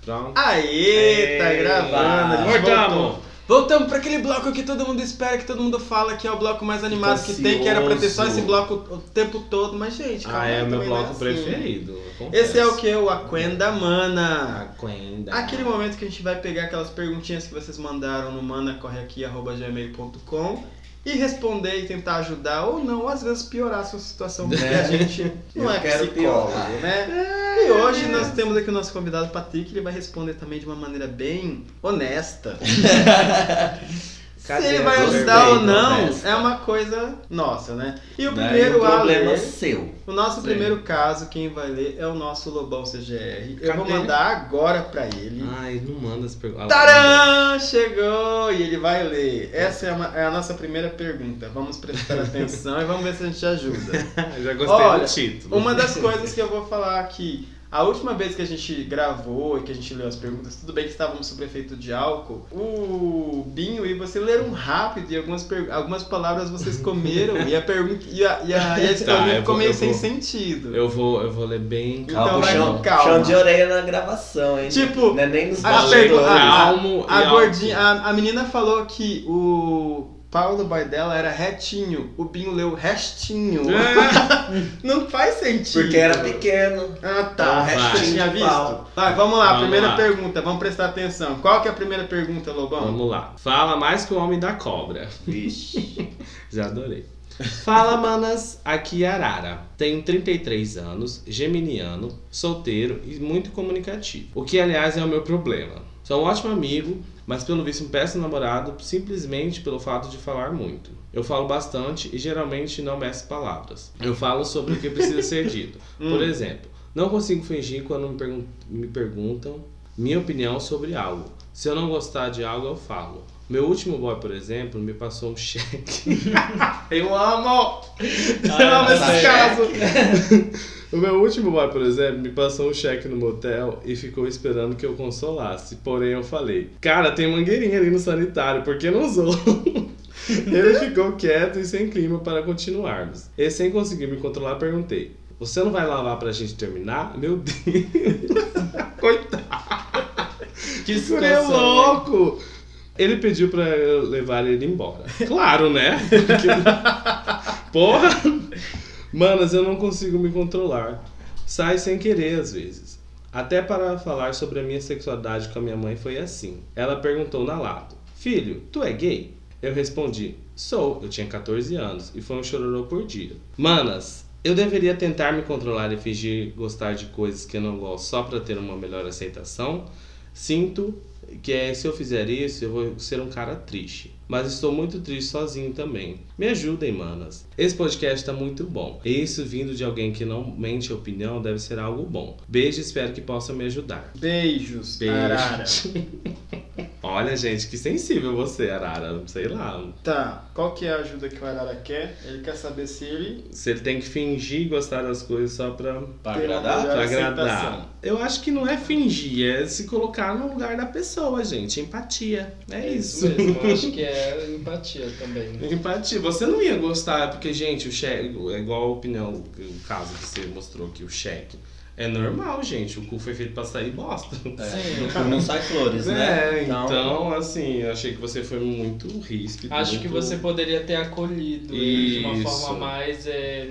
pouquinho. Pronto. Aê, tá gravando. a gente voltamos. Voltamos para aquele bloco que todo mundo espera, que todo mundo fala que é o bloco mais animado que tem, que era pra ter só esse bloco o tempo todo, mas gente, calma Ah, é o meu também não é bloco assim. preferido. eu Esse é o que? O Aquenda Mana. Aquenda. Aquele momento que a gente vai pegar aquelas perguntinhas que vocês mandaram no manacorreaqui.gmail.com e responder e tentar ajudar ou não, ou às vezes piorar a sua situação, porque a gente não Eu é quero psicólogo, piorar. né? E hoje nós temos aqui o nosso convidado Patrick, ele vai responder também de uma maneira bem honesta. Cadê Se ele vai ajudar ou não, é uma coisa nossa, né? E o Daí primeiro o a problema ler, seu. o nosso Sim. primeiro caso, quem vai ler é o nosso Lobão CGR. Eu vou Cadê? mandar agora pra ele. Ai, não manda as perguntas. Tcharam! Chegou! E ele vai ler. Essa é, uma- é a nossa primeira pergunta. Vamos prestar atenção e vamos ver se a gente ajuda. Já gostei Olha, do título. Uma das coisas que eu vou falar aqui. A última vez que a gente gravou e que a gente leu as perguntas, tudo bem que estávamos sob efeito de álcool, o Binho e você leram rápido e algumas, algumas palavras vocês comeram e a pergunta e a, e a, e a Tá, ficou vou- meio sem vou- sentido. Eu vou, eu vou ler bem. Então Calma, vai puxão, com calma. puxão de orelha na gravação, hein? Tipo, Não é nem nos a pergunta- a- Calmo A e gordinha, a, a menina falou que o Paulo boy dela era retinho, o Binho leu restinho. Não faz sentido. Porque era pequeno. Ah, tá. Você restinho tinha visto? Vai, vamos lá. Vamos primeira lá. pergunta. Vamos prestar atenção. Qual que é a primeira pergunta, Lobão? Vamos lá. Fala mais que o homem da cobra. Vixe. Já adorei. Fala, manas, aqui é Arara. Tenho 33 anos, geminiano, solteiro e muito comunicativo. O que, aliás, é o meu problema. Sou um ótimo amigo, mas pelo visto um péssimo namorado simplesmente pelo fato de falar muito. Eu falo bastante e geralmente não meço palavras. Eu falo sobre o que precisa ser dito. Por exemplo, não consigo fingir quando me, pergun- me perguntam minha opinião sobre algo. Se eu não gostar de algo, eu falo. Meu último boy, por exemplo, me passou um cheque. eu amo! eu amo esses casos! o meu último boy, por exemplo, me passou um cheque no motel e ficou esperando que eu consolasse. Porém, eu falei: Cara, tem mangueirinha ali no sanitário, por que não usou? Ele ficou quieto e sem clima para continuarmos. E sem conseguir me controlar, perguntei: Você não vai lavar pra gente terminar? Meu Deus! Coitado! Que Guri é situação, louco! Ele pediu pra eu levar ele embora. Claro, né? Porque- Porra! Manas, eu não consigo me controlar. Sai sem querer às vezes. Até para falar sobre a minha sexualidade com a minha mãe foi assim. Ela perguntou na lata: Filho, tu é gay? Eu respondi: Sou, eu tinha 14 anos e foi um chororô por dia. Manas, eu deveria tentar me controlar e fingir gostar de coisas que eu não gosto só para ter uma melhor aceitação? Sinto que é, se eu fizer isso, eu vou ser um cara triste. Mas estou muito triste sozinho também. Me ajudem, manas. Esse podcast tá muito bom. E isso vindo de alguém que não mente a opinião deve ser algo bom. Beijo, espero que possa me ajudar. Beijos, Beijo. Olha, gente, que sensível você, Arara. Sei lá. Tá, qual que é a ajuda que o Arara quer? Ele quer saber se ele Se ele tem que fingir gostar das coisas só pra, Pra agradar? pra agradar. Eu acho que não é fingir, é se colocar no lugar da pessoa, gente. Empatia. É isso. mesmo, eu acho que é empatia também. Empatia. Você não ia gostar, porque, gente, o cheque. É igual a opinião, o caso que você mostrou aqui, o cheque. É normal, gente. O cu foi feito pra sair bosta. É, no cu não sai flores, né? É, então, assim, eu achei que você foi muito ríspido. Acho que muito- você poderia ter acolhido ele de uma forma mais. é,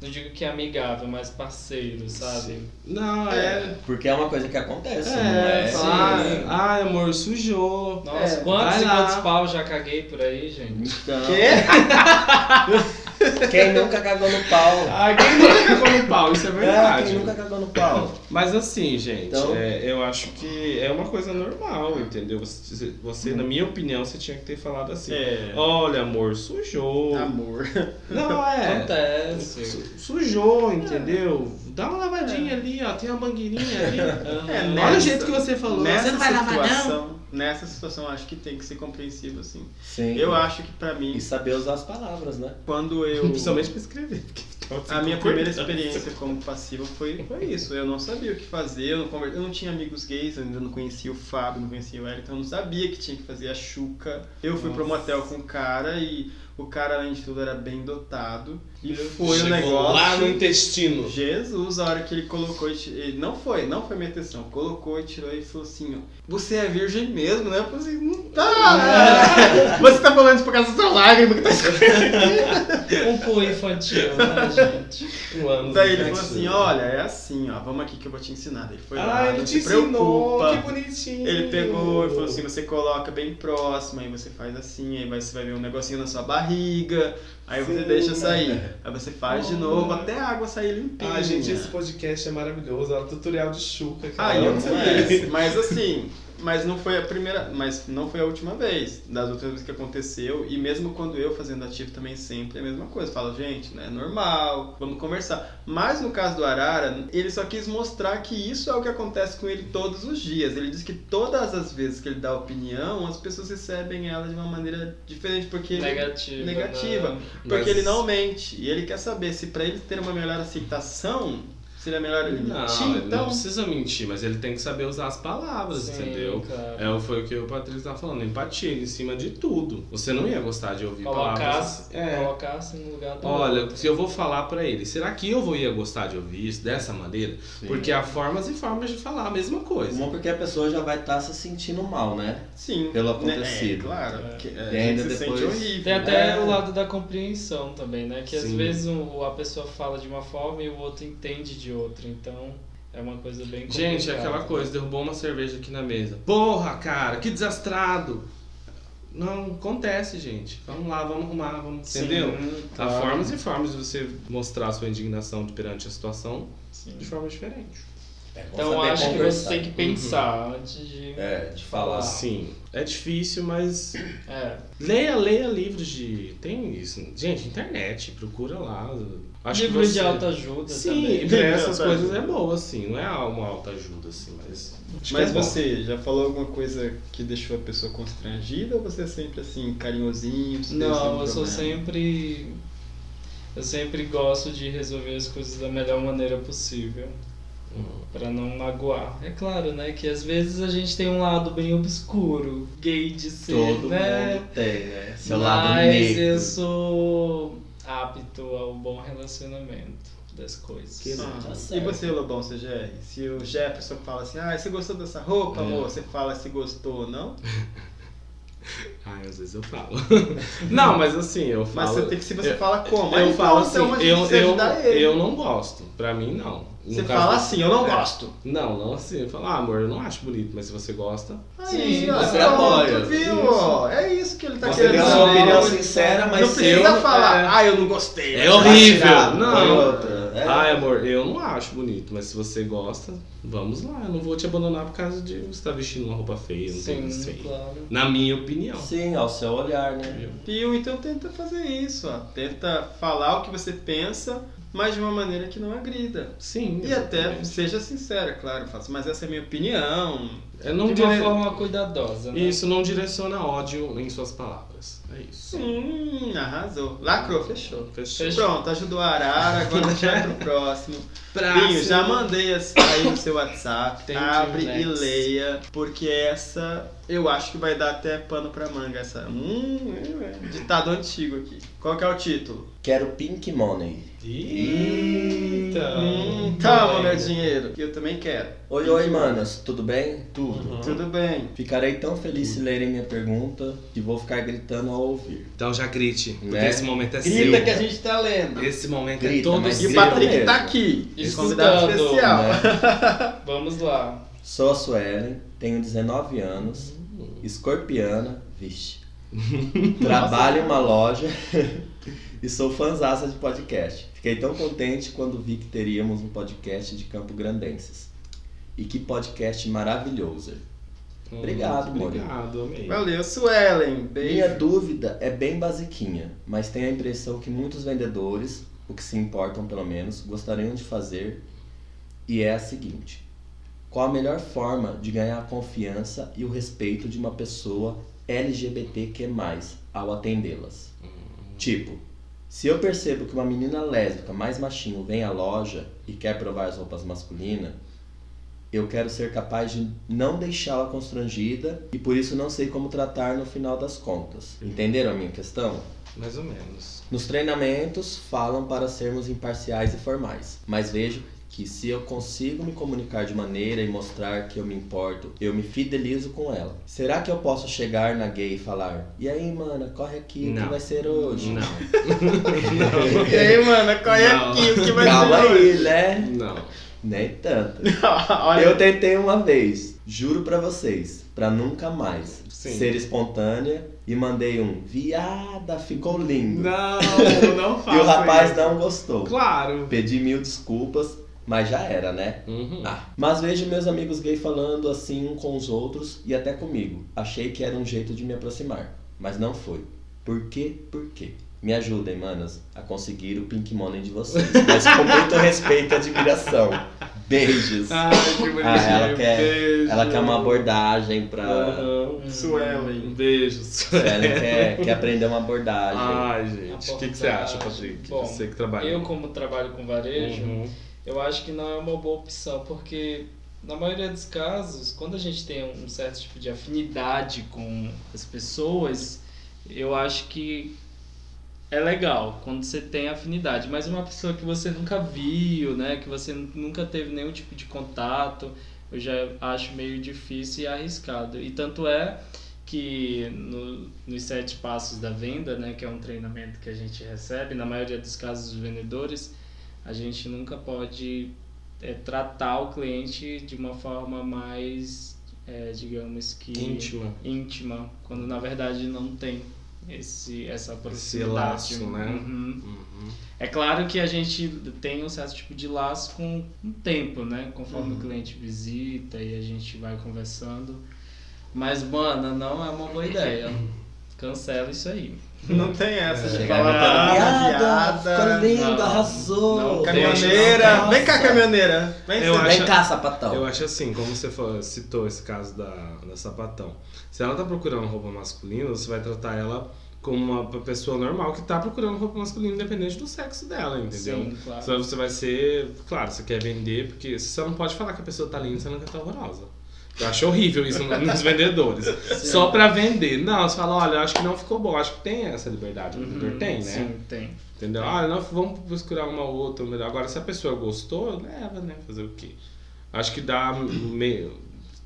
não digo que amigável, mas parceiro, sabe? Não, é. Porque é uma coisa que acontece, não É, é? falar, sim. ai amor, sujou. Nossa, É, quantos e quantos pau já caguei por aí, gente? Então, Quê? quem nunca cagou no pau? Ah, quem nunca cagou no pau, isso é É, verdade. quem nunca cagou no pau? Mas assim, gente, Então- é, eu acho que é uma coisa normal, entendeu? Você, você, na minha opinião, você tinha que ter falado assim. É. Olha, amor, sujou. Amor. Não, é. Acontece. Su- Sujou, entendeu? Dá uma lavadinha ali, ó. Tem uma mangueirinha ali. É, Olha nessa- o jeito que você falou. Nessa você não vai lavar, não? Nessa situação, acho que tem que ser compreensivo, assim. Sim. Eu acho que pra mim, E saber usar as palavras, né? quando eu. Principalmente pra escrever. porque tava A minha primeira experiência como passiva foi, foi isso. Eu não sabia o que fazer, eu não, conver... eu não tinha amigos gays, eu ainda não conhecia o Fábio, não conhecia o Eric, então eu não sabia que tinha que fazer a chuca. Eu fui pro motel com o cara e o cara, além de tudo, era bem dotado. E foi o Chegou negócio. lá no intestino. Jesus, a hora que ele colocou e ele não foi, não foi minha atenção, colocou e tirou e falou assim, ó, você é virgem mesmo, né? Eu falei assim, não tá, né? Você tá falando isso por causa da sua lágrima que tá escorrendo. Um cu infantil, né, gente? Um ano Daí ele falou assim, olha, é assim, ó, vamos aqui que eu vou te ensinar. Ele foi lá, Ah, ele não te ensinou, preocupa. que bonitinho. Ele pegou e falou assim, você coloca bem próximo, aí você faz assim, aí você vai ver um negocinho na sua barriga, aí você Sim, deixa sair. né? Aí você faz de novo até a água sair limpinha. Ah, gente, esse podcast é maravilhoso. É o tutorial de chuca. Ah, eu conheço. ver. Mas assim, mas não foi a primeira, mas não foi a última vez. Das outras vezes que aconteceu, e mesmo quando eu fazendo ativo também sempre é a mesma coisa. Falo, gente, né, normal, vamos conversar. Mas no caso do Arara, ele só quis mostrar que isso é o que acontece com ele todos os dias. Ele diz que todas as vezes que ele dá opinião, as pessoas recebem ela de uma maneira diferente, porque ele- Negativa. negativa. né? porque Mas- ele não mente. E ele quer saber se pra ele ter uma melhor aceitação, seria melhor ele Não, mentir. ele então, não precisa mentir, mas ele tem que saber usar as palavras, Sim, entendeu? É, foi o que o Patrício estava falando, empatia em cima de tudo. Você não ia gostar de ouvir palavras. Colocasse, É. colocasse no lugar do Olha, outro. se eu vou falar pra ele, será que eu vou ia gostar de ouvir isso dessa maneira? Porque há formas e formas de falar a mesma coisa. Bom porque a pessoa já vai estar se sentindo mal, né? sim. Pelo né, acontecido. É, claro. É. que- E ainda se depois- sente horrível. Tem até É. o lado da compreensão também, né? Que às Sim. vezes o- a pessoa fala de uma forma e o outro entende de outra. Então é uma coisa bem complicada. Gente, é aquela coisa, derrubou uma cerveja aqui na mesa. Porra, cara, que desastrado! Não, acontece, gente. Vamos lá, vamos arrumar, vamos. Sim, Entendeu? Há formas e formas de você mostrar a sua indignação perante a situação Sim. de forma diferente. É Então acho que você conversar. tem que pensar antes de. É, de falar. Sim, é difícil, mas É. leia, leia livros de. Tem isso. Gente, internet, procura lá. Acho Livro que você... de autoajuda Sim, também. essas coisas é boa, assim. Não é uma autoajuda, assim, mas. acho Mas é você já falou alguma coisa que deixou a pessoa constrangida ou você é sempre assim, carinhosinho? Não, sempre eu sou sempre. Eu sempre gosto de resolver as coisas da melhor maneira possível. Hum. Pra não magoar. É claro, né? Que às vezes a gente tem um lado bem obscuro, gay de ser, Todo né? mundo tem, né? Seu lado Mas negro. eu sou apto ao bom relacionamento das coisas. Que Ah, Tá e você, Lobão, CGR? Se o Jefferson fala assim, ah, você gostou dessa roupa, É. amor? Você fala se gostou ou não? Ai, às vezes eu falo. não, mas assim, eu Mas falo. você tem que se você eu- fala como? Eu falo então, assim, então, a gente eu, eu, ele. eu não gosto. Pra mim, não. Você caso fala assim, eu não É. gosto. Não, não assim. Eu falo, ah, amor, eu não acho bonito, mas se você gosta. Aí, Sim, você apoia. viu? Isso. ó? É isso que ele tá Você querendo deu a dizer. sua opinião sincera, mas Não precisa eu- falar, é. ah, eu não gostei. É horrível. tirar. Não. Outra. É. Ai, amor, eu não acho bonito, mas se você gosta, vamos lá. Eu não vou te abandonar por causa de você estar vestindo uma roupa feia, não tem Sim, feio. claro. Na minha opinião. Sim, ao seu olhar, né? Pio, então tenta fazer isso, ó. Tenta falar o que você pensa, mas de uma maneira que não agrida. Sim. E até exatamente. seja sincera, claro, faça, mas essa é a minha opinião. É, não de uma forma cuidadosa, né? Isso não direciona ódio em suas palavras. É isso. Hum, arrasou. Lacrou, fechou. Fechou. Pronto, ajudou a Arara, agora gente vai pro próximo. Próximo. Binho, já mandei as- aí no seu WhatsApp, Thank abre e leia, porque essa eu acho que vai dar até pano pra manga, essa. Hum, é, é, ditado antigo aqui. Qual que é o título? Quero Pink Money. Eita. Hum, toma meu dinheiro, que eu também quero. Oi, oi, manas, tudo bem? Tudo. Tudo bem. Ficarei tão feliz se lerem minha pergunta que vou ficar gritando ao ouvir. Então já grite, porque Né? esse momento é Grita seu. que a gente tá lendo. Esse momento é Grita, todo mas E o seu. Patrick mesmo. tá aqui, Escutando, convidado especial. Né? Vamos lá. Sou a Suelen, tenho 19 anos, escorpiana, vixe. Trabalho em uma loja e sou fãzaça de podcast. Fiquei tão contente quando vi que teríamos um podcast de Campo Grandenses. E que podcast maravilhoso. Hum, Obrigado, Mori. Obrigado, amei. Valeu, Suelen. Minha Beijo. dúvida é bem basiquinha, mas tenho a impressão que muitos vendedores, o que se importam pelo menos, gostariam de fazer, e é a seguinte: qual a melhor forma de ganhar a confiança e o respeito de uma pessoa LGBTQ+, ao atendê-las? Tipo, se eu percebo que uma menina lésbica mais machinho vem à loja e quer provar as roupas masculinas, eu quero ser capaz de não deixá-la constrangida e por isso não sei como tratar no final das contas. Entenderam a minha questão? Mais ou menos. Nos treinamentos falam para sermos imparciais e formais, mas vejo que se eu consigo me comunicar de maneira e mostrar que eu me importo, eu me fidelizo com ela. Será que eu posso chegar na gay e falar: "E aí, mana, corre aqui, o que Não. vai ser hoje?" Não. E aí, mano, corre Não. aqui, o que vai Calma ser aí, hoje? né? Não. Nem tanto. Olha, Eu tentei uma vez, juro pra vocês, pra nunca mais Sim. ser espontânea e mandei um viada, ficou lindo. Não, não faça e o rapaz isso. não gostou. Claro. Pedi mil desculpas, mas já era, né? Uhum. Ah, mas vejo meus amigos gay falando assim um com os outros e até comigo. Achei que era um jeito de me aproximar, mas não foi. Por quê? Por quê? Me ajudem, manas, a conseguir o pink money de vocês, mas com muito respeito e admiração. Beijos. Ai, que bonitinho. Ah, ela quer, Beijo. ela quer uma abordagem pra. Aham. Suelen. Um beijo. Ela quer, quer aprender uma abordagem. Ai, gente. O que, que você acha. Patrick? Bom, você que trabalha. Eu, como trabalho com varejo, Uhum. Eu acho que não é uma boa opção, porque na maioria dos casos, quando a gente tem um certo tipo de afinidade com as pessoas, eu acho que é legal quando você tem afinidade, mas uma pessoa que você nunca viu, né, que você nunca teve nenhum tipo de contato, eu já acho meio difícil e arriscado. E tanto é que no, nos sete passos da venda, né, que é um treinamento que a gente recebe, na maioria dos casos dos vendedores, a gente nunca pode é, tratar o cliente de uma forma mais, é, digamos que Íntima. íntima, quando na verdade não tem esse essa Esse proximidade. laço, né? Uhum. Uhum. É claro que a gente tem um certo tipo de laço com o tempo, né? Conforme Uhum. o cliente visita e a gente vai conversando. Mas, mano, não é uma boa ideia. Cancela isso aí. Não tem essa de Chegar falar gritando, ah, viada, ficou lindo, Não, arrasou. não, Caminhoneira. Nossa. Vem cá, caminhoneira. Vem Eu acho- Vem cá, sapatão. Eu acho assim, como você citou esse caso da, da sapatão. Se ela tá procurando roupa masculina, você vai tratar ela como uma pessoa normal que tá procurando roupa masculina, independente do sexo dela, entendeu? Sim, claro. Só você vai ser. Claro, você quer vender, porque você não pode falar que a pessoa tá linda, você não quer estar horrorosa. Eu acho horrível isso no- nos vendedores. Só pra vender. Não, você fala, olha, acho que não ficou bom. Acho que tem essa liberdade. O vendedor Uhum, tem, né? Sim, tem. Entendeu? Ah, não, vamos procurar uma outra melhor. Agora, se a pessoa gostou, leva, né? Fazer o quê? Acho que dá meio.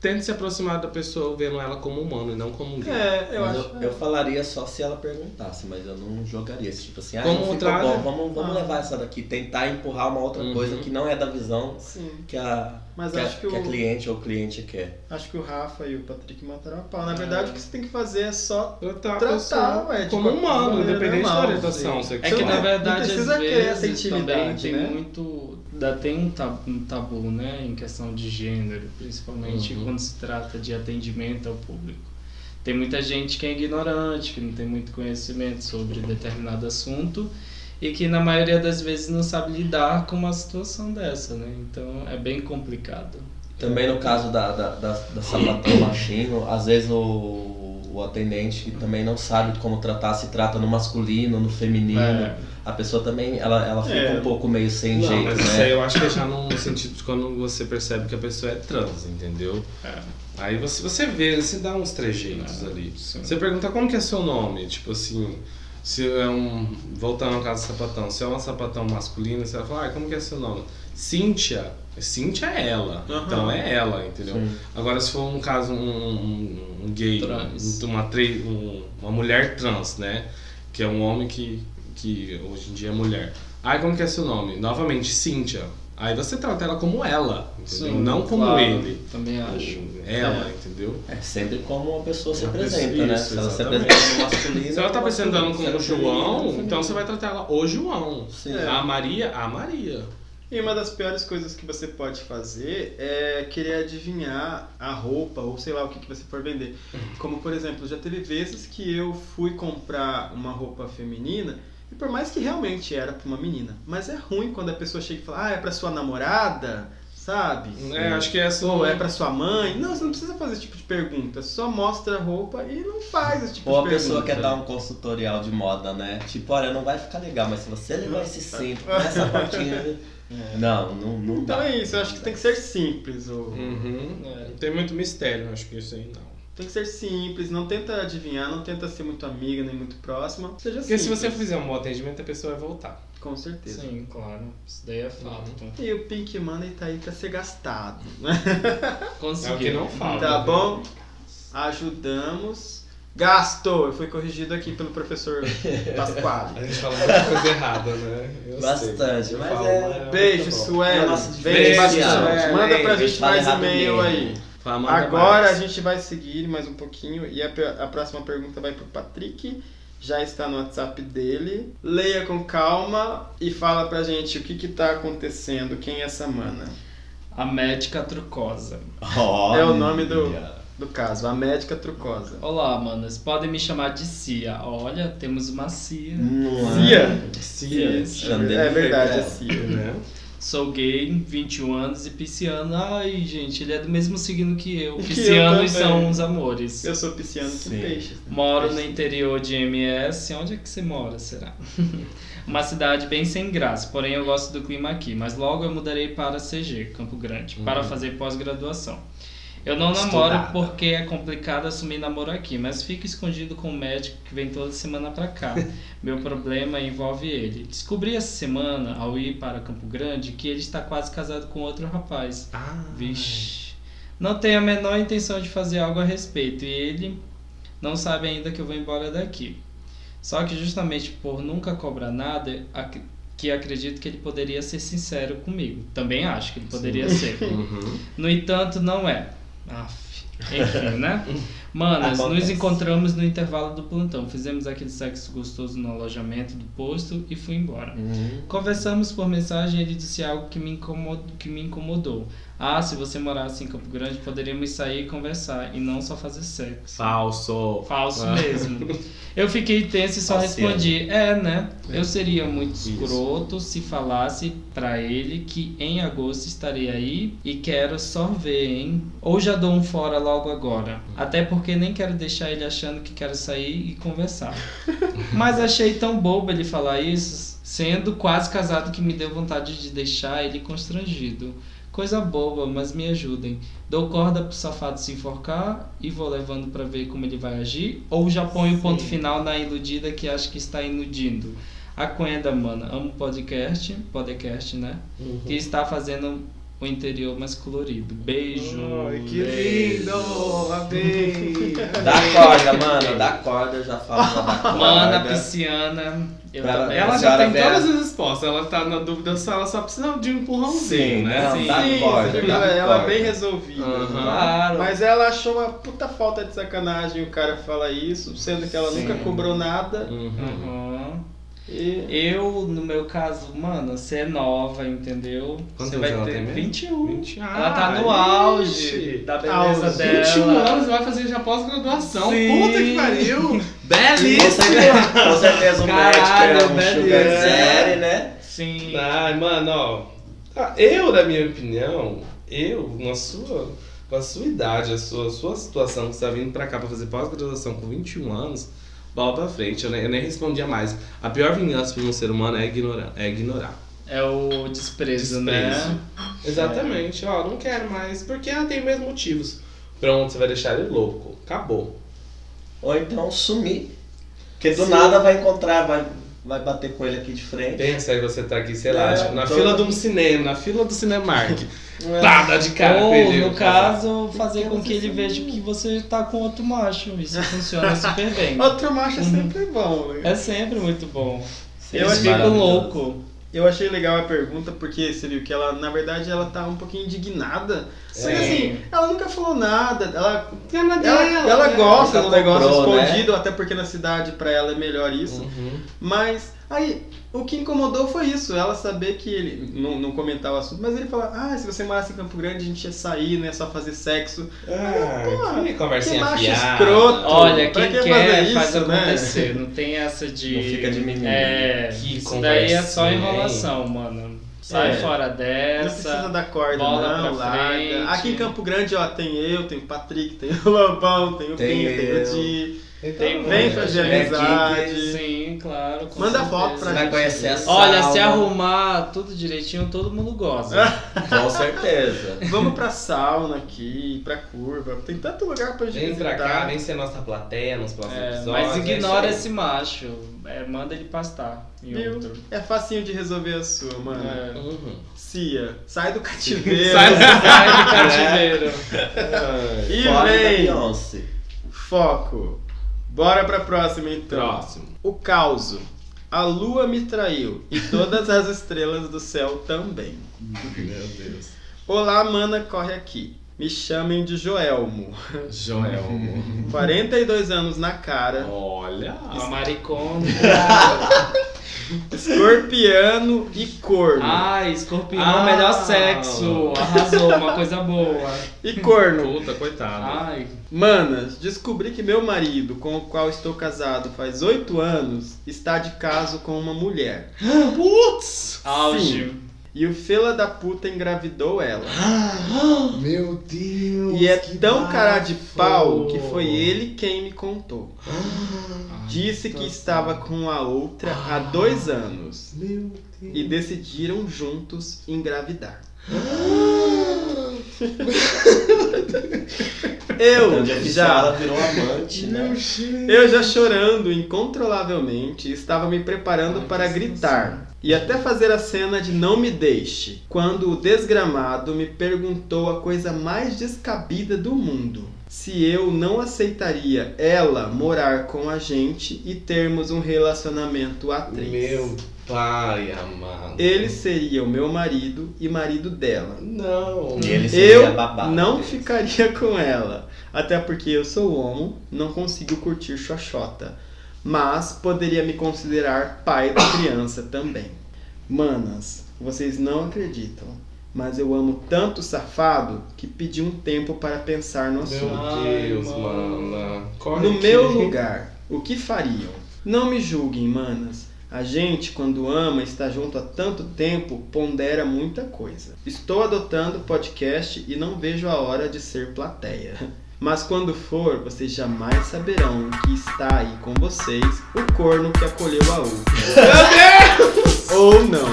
Tente se aproximar da pessoa vendo ela como humano e não como um gay. É, eu Mas acho. eu, eu falaria só se ela perguntasse, mas eu não jogaria esse tipo assim, ah, Como não contrário. bom, vamos, vamos Ah. levar essa daqui, tentar empurrar uma outra Uhum. coisa que não é da visão Sim. que a, Mas que, a, acho que que a o- cliente ou cliente quer. Acho que o Rafa e o Patrick mataram a pau. Na verdade, o que você tem que fazer é só Tratar a Tratar, ué, como humano, independente normal, da orientação sim. sexual. É que Não, na não verdade precisa às criar essa vezes também intimidade, tem né? muito, ainda tem um tabu, um tabu, né, em questão de gênero, principalmente Uhum. quando se trata de atendimento ao público. Tem muita gente que é ignorante, que não tem muito conhecimento sobre determinado assunto e que na maioria das vezes não sabe lidar com uma situação dessa, né? Então é bem complicado. Também no caso da, da, da, da sapatão machino, às vezes o, o atendente também não sabe como tratar, se trata no masculino, no feminino. É. A pessoa também, ela, ela fica É. um pouco meio sem Não, jeito, mas né? isso aí eu acho que é já no sentido de quando você percebe que a pessoa é trans, entendeu? Aí você, você vê, você dá uns trejeitos ali. sim. Você pergunta como que é seu nome, tipo assim, se é um. Voltando ao caso do sapatão, se é uma sapatão masculina, você vai falar, ah, como que é seu nome? Cíntia. Cíntia é ela. Aham. Então é ela, entendeu? Sim. Agora se for um caso, um, um, um gay, Trans. um- uma, um- uma mulher trans, né? Que é um homem que, que hoje em dia é mulher. Aí como que é seu nome? Novamente, Cíntia. Aí você trata ela como ela, entendeu? Sim, Não como claro, ele. Também acho. Ela, entendeu? É sempre como uma pessoa se Uma apresenta, né? isso, se ela se apresenta no masculino. Se ela tá apresentando como é João, então você vai tratar ela o João. Sim. A Maria, a Maria. E uma das piores coisas que você pode fazer é querer adivinhar a roupa ou sei lá o que, que você for vender. Como, por exemplo, já teve vezes que eu fui comprar uma roupa feminina e por mais que realmente era pra uma menina, mas é ruim quando a pessoa chega e fala, ah, é pra sua namorada, sabe? É, acho que essa Ou é pra sua mãe? Não, você não precisa fazer esse tipo de pergunta. Só mostra a roupa e não faz esse tipo Ou a de pessoa pergunta. quer dar um consultorial de moda, né? Tipo, olha, não vai ficar legal, mas se você levar esse cinto com essa patinha. Não, não, não Então dá. é isso, eu acho que tem que ser simples. O... Uhum. É. Não tem muito mistério, acho que isso aí não. Tem que ser simples, não tenta adivinhar, não tenta ser muito amiga nem muito próxima. Seja Porque se simples. você fizer um bom atendimento, a pessoa vai voltar. Com certeza. Sim, claro. Isso daí é fato. E o Pink Money tá aí pra ser gastado. né? Conseguiu. É o que não falta. Tá bom? Ajudamos. Gastou! Eu fui corrigido aqui pelo professor Pasquale. A gente fala muita coisa errada, né? Eu Bastante, sei. Mas falo, é- mas Beijo, tá. Sueli. Beijo, beijo. Manda pra gente Fala mais e-mail aí. Agora mais. a gente vai seguir mais um pouquinho e a, a próxima pergunta vai pro Patrick. Já está no WhatsApp dele. Leia com calma e fala pra gente o que que tá acontecendo, quem é essa mana. A médica trucosa. É o nome do-. Do caso, a médica trucosa. Olá, manas. Podem me chamar de Cia. Olha, temos uma Cia. Não Cia? é? Cia. Chandelier, É verdade, é Cia. Né? Sou gay, 21 anos e pisciano. Ai, gente, ele é do mesmo signo que eu. Que eu Piscianos também. são os amores. Eu sou pisciano com Sim. peixes. Moro no interior de MS. Onde é que você mora, será? Uma cidade bem sem graça, porém eu gosto do clima aqui. Mas logo eu mudarei para CG, Campo Grande, para fazer pós-graduação. Eu não namoro porque é complicado assumir namoro aqui, mas fico escondido com um médico que vem toda semana pra cá. Meu problema envolve ele. Descobri essa semana, ao ir para Campo Grande, que ele está quase casado com outro rapaz. Ah, Vixe. Não tenho a menor intenção de fazer algo a respeito e ele não sabe ainda que eu vou embora daqui. Só que justamente por nunca cobrar nada, ac- que acredito que ele poderia ser sincero comigo. Também acho que ele poderia ser. Uhum. No entanto, não é. Aff. Enfim, né? Manas, nos Acontece. encontramos no intervalo do plantão. Fizemos aquele sexo gostoso no alojamento do posto e fui embora. Uhum. Conversamos por mensagem e ele disse algo que me, incomodou, que me incomodou. Ah, se você morasse em Campo Grande, poderíamos sair e conversar e não só fazer sexo. Falso. Falso Ah. mesmo. Eu fiquei tenso e só respondi: É, né? Eu seria muito Isso. escroto se falasse pra ele que em agosto estarei aí e quero só ver, hein? Ou já dou um fora logo agora. Até porque nem quero deixar ele achando que quero sair e conversar. Mas achei tão bobo ele falar isso, sendo quase casado que me deu vontade de deixar ele constrangido. Coisa boba, mas me ajudem. Dou corda pro safado se enforcar e vou levando pra ver como ele vai agir? Ou já ponho o ponto final na iludida que acha que está iludindo? A Cunha da Mana, amo podcast, podcast, né? Uhum. Que está fazendo o interior mais colorido. Beijo. Ai, que Beijo. lindo! Amei! Dá corda, mano, dá corda, eu já falo dá corda. Mana pisciana. Pra-. Ela A já tem todas as respostas. Ela tá na dúvida se ela só precisa de um empurrãozinho, Sim, né? não, Sim. dá Sim, corda, dá ela é bem resolvida. Aham. Claro. Mas ela achou uma puta falta de sacanagem o cara falar isso, sendo que ela Sim. nunca cobrou nada. Uhum. Aham. E Eu, no meu caso, mano, você é nova, entendeu? Quantos você vai ela ter tem mesmo? 21. 20. ela tá no Ah, auge ixi. da beleza Auge. dela. 21 anos vai fazer já pós-graduação. Sim. Puta que pariu! Certeza, com certeza o Caralho, médico é um sugar daddy, né? Sim. Ai, mano, ó. ah, Eu, na minha opinião, Eu, na sua, com a sua idade, a sua, sua situação, que você tá vindo pra cá pra fazer pós-graduação com 21 anos, bola pra frente. Eu nem, eu nem respondia mais. A pior vingança pra um ser humano é ignorar. É ignorar. É o desprezo, Desprezo. né? Exatamente. Ó, não quero mais. Porque ela tem mesmos motivos. Pronto, você vai deixar ele louco. Acabou. Ou então sumir. Porque do Sim. nada vai encontrar, vai, vai bater com ele aqui de frente. Pensa aí você tá aqui, sei lá, É, tipo, na tô- fila de um cinema, na fila do Cinemark. É. Pá, dá de cara Ou, ele. no caso, fazer com que ele veja que você tá com outro macho. Isso funciona super bem. Outro macho é Uhum. sempre bom, né? É sempre muito bom. Eu achei loucos. Eu achei legal a pergunta porque você viu que ela, na verdade, ela tá um pouquinho indignada. Só que assim, ela nunca falou nada. Ela, Ela, ela, dela, ela né? gosta do negócio comprou, né? escondido, até porque na cidade pra ela é melhor isso. Uhum. Mas aí, o que incomodou foi isso, ela saber que ele não, não comentar o assunto, mas ele fala, ah, se você morasse em Campo Grande, a gente ia sair, não ia só fazer sexo. Ah, Pô, que Que conversinha macho fiada. escroto. Olha, Pra quem que quer fazer faz isso, né? acontecer. Não tem essa de. Não fica de mimimi. É, Que isso daí é só enrolação, mano. Sai É. fora Não precisa dessa. dar corda, bola não, pra larga. Aqui em Campo Grande, ó, tem eu, tem o Patrick, tem o Lobão, tem o Pinho, tem o. Di. Tem Vem muita fazer gente. amizade. Sim, claro. Manda certeza. foto pra Você vai gente. conhecer a Olha, sauna. se arrumar tudo direitinho, todo mundo gosta. Com certeza. Vamos pra sauna aqui, pra curva. Tem tanto lugar pra gente Vem pra visitar. cá, vem ser nossa plateia nos próximos É, episódios. mas é ignora aí. esse macho. É, manda ele pastar em Viu? outro. É facinho de resolver a sua, mano. É. Uhum. Cia, sai do cativeiro. Sai do Sai do cativeiro. E vem. Foco. Bora pra próxima então. Próximo. O caos. A lua me traiu e todas as estrelas do céu também. Meu Deus. Olá, mana, corre aqui. Me chamem de Joelmo. Joelmo. 42 anos na cara. Olha. Uma maricona. Escorpiano e corno. Ai, escorpião, Ah. melhor sexo. Arrasou, uma coisa boa. E corno. Puta, coitado. Ai, Manas, descobri que meu marido, com o qual estou casado faz oito anos, está de caso com uma mulher. Putz! auge. E o fela da puta engravidou ela. Meu Deus. E é que tão cara de pau bafo. que foi ele quem me contou. Disse que estava com a outra há dois anos. Meu Deus. E decidiram juntos engravidar. Eu Então, já ela virou amante, né? Eu já chorando incontrolavelmente, estava me preparando para gritar e até fazer a cena de não me deixe, quando o desgramado me perguntou a coisa mais descabida do mundo. Se eu não aceitaria ela morar com a gente e termos um relacionamento a três. Meu pai amado. Ele seria o meu marido e marido dela. Não. E ele seria Eu babado. não ficaria com ela, até porque eu sou homo, não consigo curtir xoxota, mas poderia me considerar pai da criança também. Manas, vocês não acreditam, mas eu amo tanto o safado que pedi um tempo para pensar no assunto. Meu Deus, mano. mano. Corre No aqui. meu lugar, o que fariam? Não me julguem, manas. A gente, quando ama, está junto há tanto tempo, pondera muita coisa. Estou adotando o podcast e não vejo a hora de ser plateia. Mas quando for, vocês jamais saberão que está aí com vocês o corno que acolheu a outra. Meu Deus! Ou não.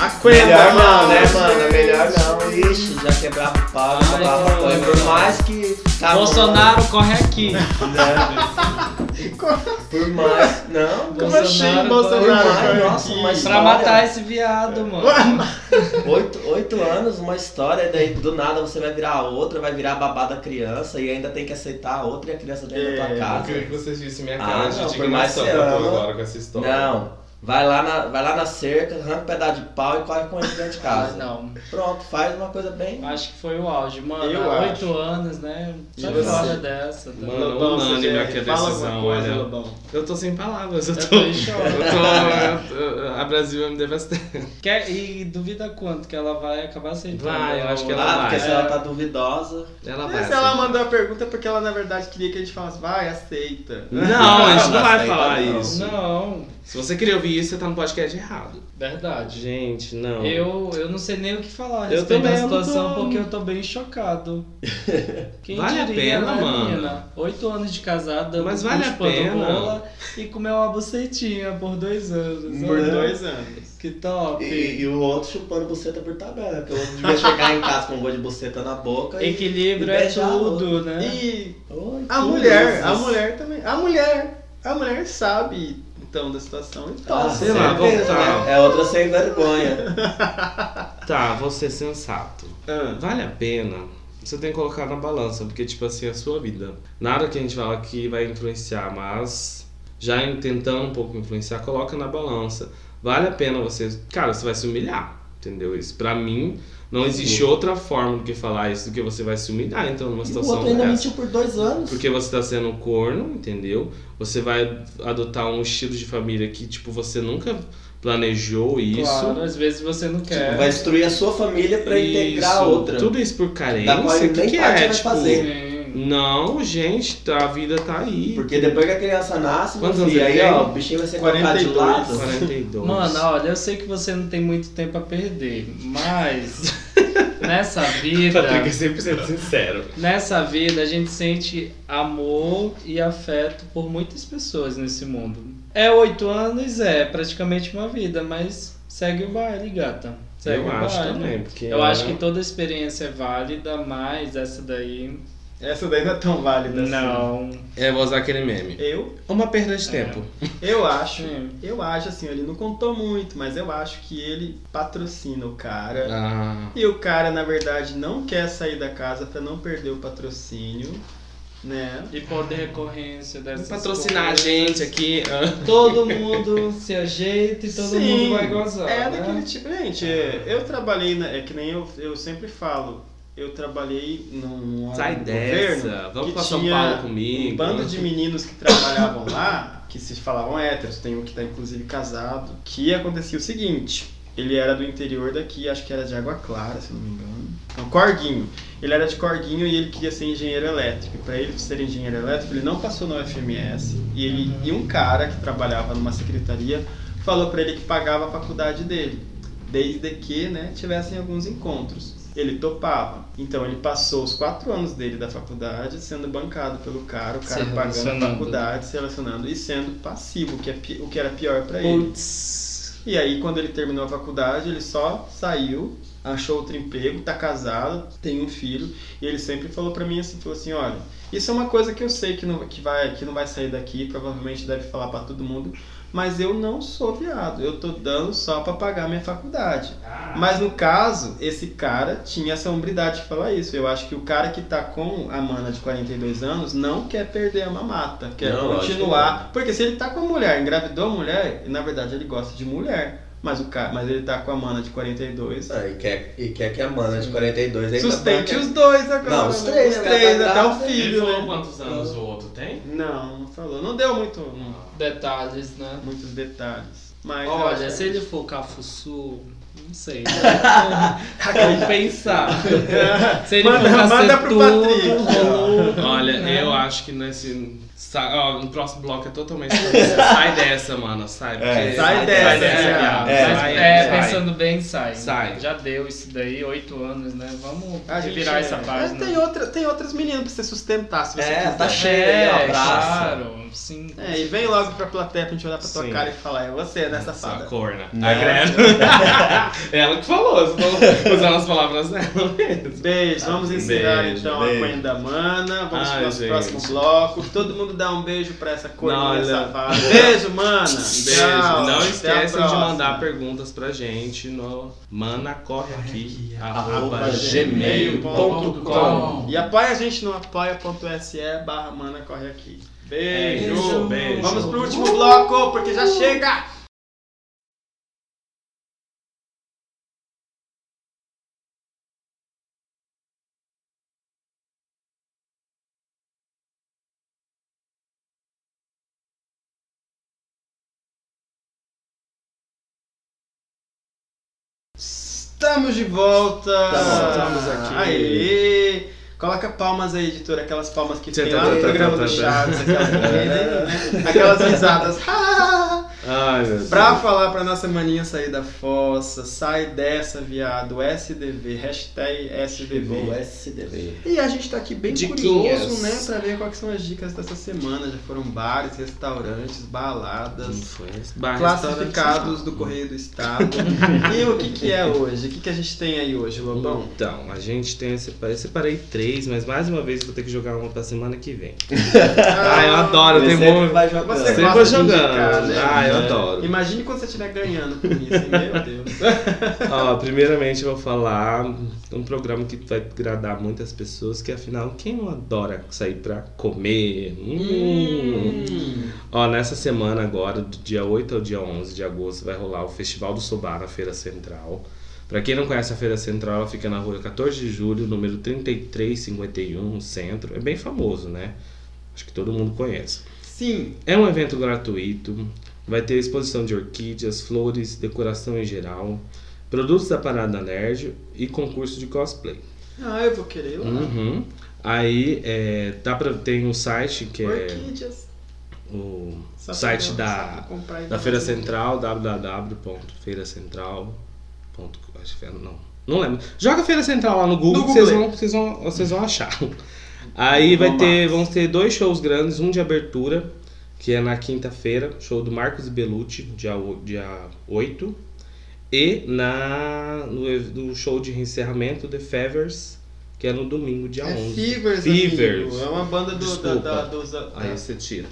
Aguenta, Melhor não, mano. né, mano? Melhor não. Ixi, já quebrava o pau, já Ai, quebrava a coisa. Por mais que. tá Bolsonaro, corre aqui. bom, né? Por mais. Não, Como assim, Bolsonaro, Bolsonaro? Ai, foi nossa, aqui? mas- Pra matar esse viado, mano. Oito, oito anos, uma história, e daí do nada você vai virar outra, vai virar a babá da criança e ainda tem que aceitar a outra e a criança dentro É, da tua Eu casa. queria que vocês vissem minha Ah, cara de não, por mais indignação que eu tô agora com essa história. Não, vai lá, na, vai lá na cerca, arranca um pedaço de pau e corre com ele dentro de Ah, casa. não. Pronto, faz uma coisa bem. Acho que foi o auge, mano. Eu oito anos, né? Você? fora dessa. Tá? Mano, Lobão, você unânime já aqui a fala decisão, alguma coisa, olha. Lobão? Eu tô sem palavras, eu Eu tô. Eu tô. eu tô- a Brasil vai me devastar. Quer, e duvida quanto que ela vai acabar aceitando? Vai, eu acho que ela Ah, vai. porque se ela tá duvidosa. Ela Mas vai. se ela aceitar. mandou a pergunta é porque ela na verdade queria que a gente falasse, vai, aceita. Não, a gente não vai Aceita falar não. isso. Não. Se você queria ouvir isso, você tá no podcast errado. Verdade. Gente, não. Eu, eu não sei nem o que falar a Eu respeito da eu situação, tô- porque eu tô bem chocado. Quem Vale a diria, pena, né, mano? menina? Oito anos de casada, dando Mas vale a chupando pena. rola e comeu uma bucetinha por dois anos. Por Olha, dois anos. Que top. E, e o outro chupando buceta por tabela, porque o outro devia chegar em casa com um gosto de buceta na boca e. Equilíbrio e é beijar o tudo, né? E Oi, a mulher, isso. a mulher também. A mulher, a mulher sabe então da situação e Ah, topa. sei lá, voltar. né? É outra sem vergonha. Tá, vou ser sensato. Ah, Vale a pena? Você tem que colocar na balança, porque, tipo assim, é a sua vida. Nada que a gente fala aqui vai influenciar, mas já tentando um pouco influenciar, coloca na balança. Vale a pena você. Cara, você vai se humilhar, entendeu? Isso, pra mim, não existe outra forma do que falar isso do que você vai se humilhar, então, numa E o situação outro ainda dessa. mentiu por dois anos. Porque você tá sendo um corno, entendeu? Você vai adotar um estilo de família que, tipo, você nunca planejou isso. Claro, às vezes você não quer. Tipo, vai destruir a sua família pra integrar a outra. Tudo isso por Da carência. qual ele O que, nem que é? vai Tipo, fazer. Sim. não, gente, a vida tá aí. Porque depois que a criança nasce, Quantos anos aí tem? ó, o bichinho vai ser colocado de 42. lado. 42. Mano, olha, eu sei que você não tem muito tempo a perder, mas nessa vida, Patrick é 100% sincero. nessa vida a gente sente amor e afeto por muitas pessoas nesse mundo. É oito anos, é praticamente uma vida, mas segue o baile, gata. Segue Eu o acho baile. também, porque Eu é- acho que toda experiência é válida, mas essa daí essa daí não é tão válida assim. não. É, vou usar aquele meme. Eu, Uma perda de tempo. eu acho, eu acho assim, ele não contou muito, mas eu acho que ele patrocina o cara. Ah, E o cara, na verdade, não quer sair da casa pra não perder o patrocínio, né? E poder recorrência dessas patrocinar a coisas. gente aqui. ah. Todo mundo se ajeita e todo Sim, mundo vai gozar. É né? daquele tipo. Gente, eu trabalhei, na- é que nem eu, eu sempre falo, eu trabalhei num, Sai num dessa. governo Vamos São tinha Paulo comigo. Um bando de meninos que trabalhavam lá, que se falavam héteros, tem um que tá inclusive casado, que acontecia o seguinte. Ele era do interior daqui, acho que era de Água Clara, se não me engano. Não, Corguinho. Ele era de Corguinho e ele queria ser engenheiro elétrico. Para ele ser engenheiro elétrico, ele não passou no FMS. E, ele, e um cara que trabalhava numa secretaria falou para ele que pagava a faculdade dele, desde que né, tivessem alguns encontros. Ele topava. Então ele passou os quatro anos dele da faculdade sendo bancado pelo cara, o cara pagando a faculdade, se relacionando e sendo passivo, o que, é, o que era pior para ele. E aí, quando ele terminou a faculdade, ele só saiu, achou outro emprego, tá casado, tem um filho, e ele sempre falou pra mim assim, falou assim, olha, isso é uma coisa que eu sei que não, que vai, que não vai sair daqui, provavelmente deve falar pra todo mundo, mas eu não sou viado, eu tô dando só pra pagar minha faculdade. Mas no caso, esse cara tinha essa hombridade de falar isso. Eu acho que o cara que tá com a mana de 42 anos não quer perder a mamata, quer Não, continuar. Porque se ele tá com a mulher, engravidou a mulher, na verdade ele gosta de mulher. Mas, o cara, mas ele tá com a mana de 42. Ah, e, quer, e quer que a mana de 42 ainda Sustente os dois agora. Não, os né? três, Os né? três, Tá até o filho, Ele falou né? quantos anos o outro tem? Não, não falou. Não deu muito, não- Detalhes, né? muitos detalhes. Mas Olha, acho se que- ele for cafuçu, não sei. né? Vamos pensar. Se ele Manda- for manda pro Patrick. Olha, né? eu acho que nesse. Sa- ó, no próximo bloco é totalmente. sai dessa, mano. Sai. É, sai dessa, Sai dessa, é. É, sai, é, sai. pensando bem, sai. Sai. Já deu isso daí, oito anos, né? Vamos A virar essa página. É, tem, outra, tem outras meninas pra você sustentar, se você É, quiser. tá cheio aí, É, abraça. claro. Sim. É, e vem logo pra plateia pra gente olhar pra tua Sim. cara e falar, é você, né, Sua safada? corna. Não. A Greta. Ela que falou, estou usando as palavras dela mesmo. Beijo, vamos encerrar então beijo. a Coen da Mana. Vamos Ai, pro nosso gente. próximo bloco. Todo mundo dá um beijo pra essa Olha. safada. Beijo, mana. Beijo. Tchau. Não esquecem de mandar perguntas pra gente no Mana Corre Aqui, Arroba arroba gmail.com. E apoia a gente no apoia.se barra mana corre aqui. Beijo. Beijo, beijo. Vamos pro último bloco, porque já chega. Estamos de volta! Estamos aqui. Aê! Coloca palmas aí, editora, aquelas palmas que tem lá no programa do. Chaves, aquelas, né? aquelas risadas. Ai, meu Deus. Pra falar pra nossa maninha sair da fossa, sai dessa, viado, SDV, hashtag Chegou SDV. SDV. E a gente tá aqui bem Diquinhas. curioso, né, pra ver quais são as dicas dessa semana. Já foram bares, restaurantes, baladas, bar, classificados do Correio do Estado. e o que que é hoje? O que que a gente tem aí hoje, Lobão? Então, a gente tem. Eu separei, eu três, mas mais uma vez eu vou ter que jogar uma pra semana que vem. Ah, eu adoro, tem sempre bom. vai. Você de jogando. indicar, né? Ah, eu É. adoro. Imagine quando você estiver ganhando com isso, hein? meu Deus. Ó, primeiramente eu vou falar um programa que vai agradar muitas pessoas, que afinal, quem não adora sair pra comer? Hum. Ó, nessa semana agora, do dia 8 ao dia 11 de agosto, vai rolar o Festival do Sobá na Feira Central. Pra quem não conhece a Feira Central, ela fica na rua 14 de julho, número 3351, no centro. É bem famoso, né? Acho que todo mundo conhece. Sim, É um evento gratuito, vai ter exposição de orquídeas, flores, decoração em geral, produtos da Parada Nerd e concurso de cosplay. ah, eu vou querer lá. Uhum. Aí é, dá pra, tem um site que é Orquídeas. o Só site da, da Feira Central, www.feiracentral. Acho que é, não. Não lembro. Joga Feira Central lá no Google, vocês vão, vocês vão, vocês vão achar. Aí vai ter, vão ter dois shows grandes, um de abertura, que é na quinta-feira, show do Marcos Bellucci, dia, dia 8. E na, no, no show de encerramento, The Fevers, que é no domingo, dia É 11. Fevers, Fevers. amigo. É uma banda do, da, Desculpa. da, dos... Aí você tira.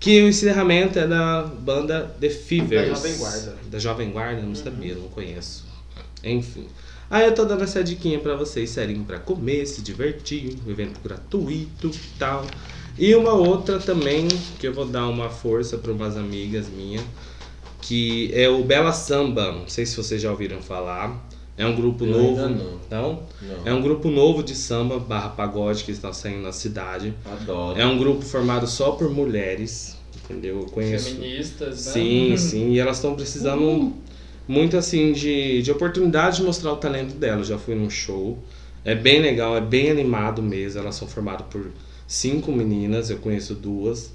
Que o encerramento é da banda The Fevers. Da Jovem Guarda. Da Jovem Guarda, não sabia, não conheço. Enfim. Aí eu tô dando essa diquinha pra vocês, serinho pra comer, se divertir, um evento gratuito e tal. E uma outra também, que eu vou dar uma força pra umas amigas minhas, que é o Bela Samba. Não sei se vocês já ouviram falar. É um grupo Eu novo. ainda não. Não? Não. É um grupo novo de samba barra pagode que está saindo na cidade. Adoro. É um grupo formado só por mulheres, entendeu? Eu conheço. Feministas, né? Sim, sim, e elas estão precisando muito assim de, de oportunidade de mostrar o talento delas. Já fui num show, é bem legal, é bem animado mesmo. Elas são formadas por cinco meninas, eu conheço duas,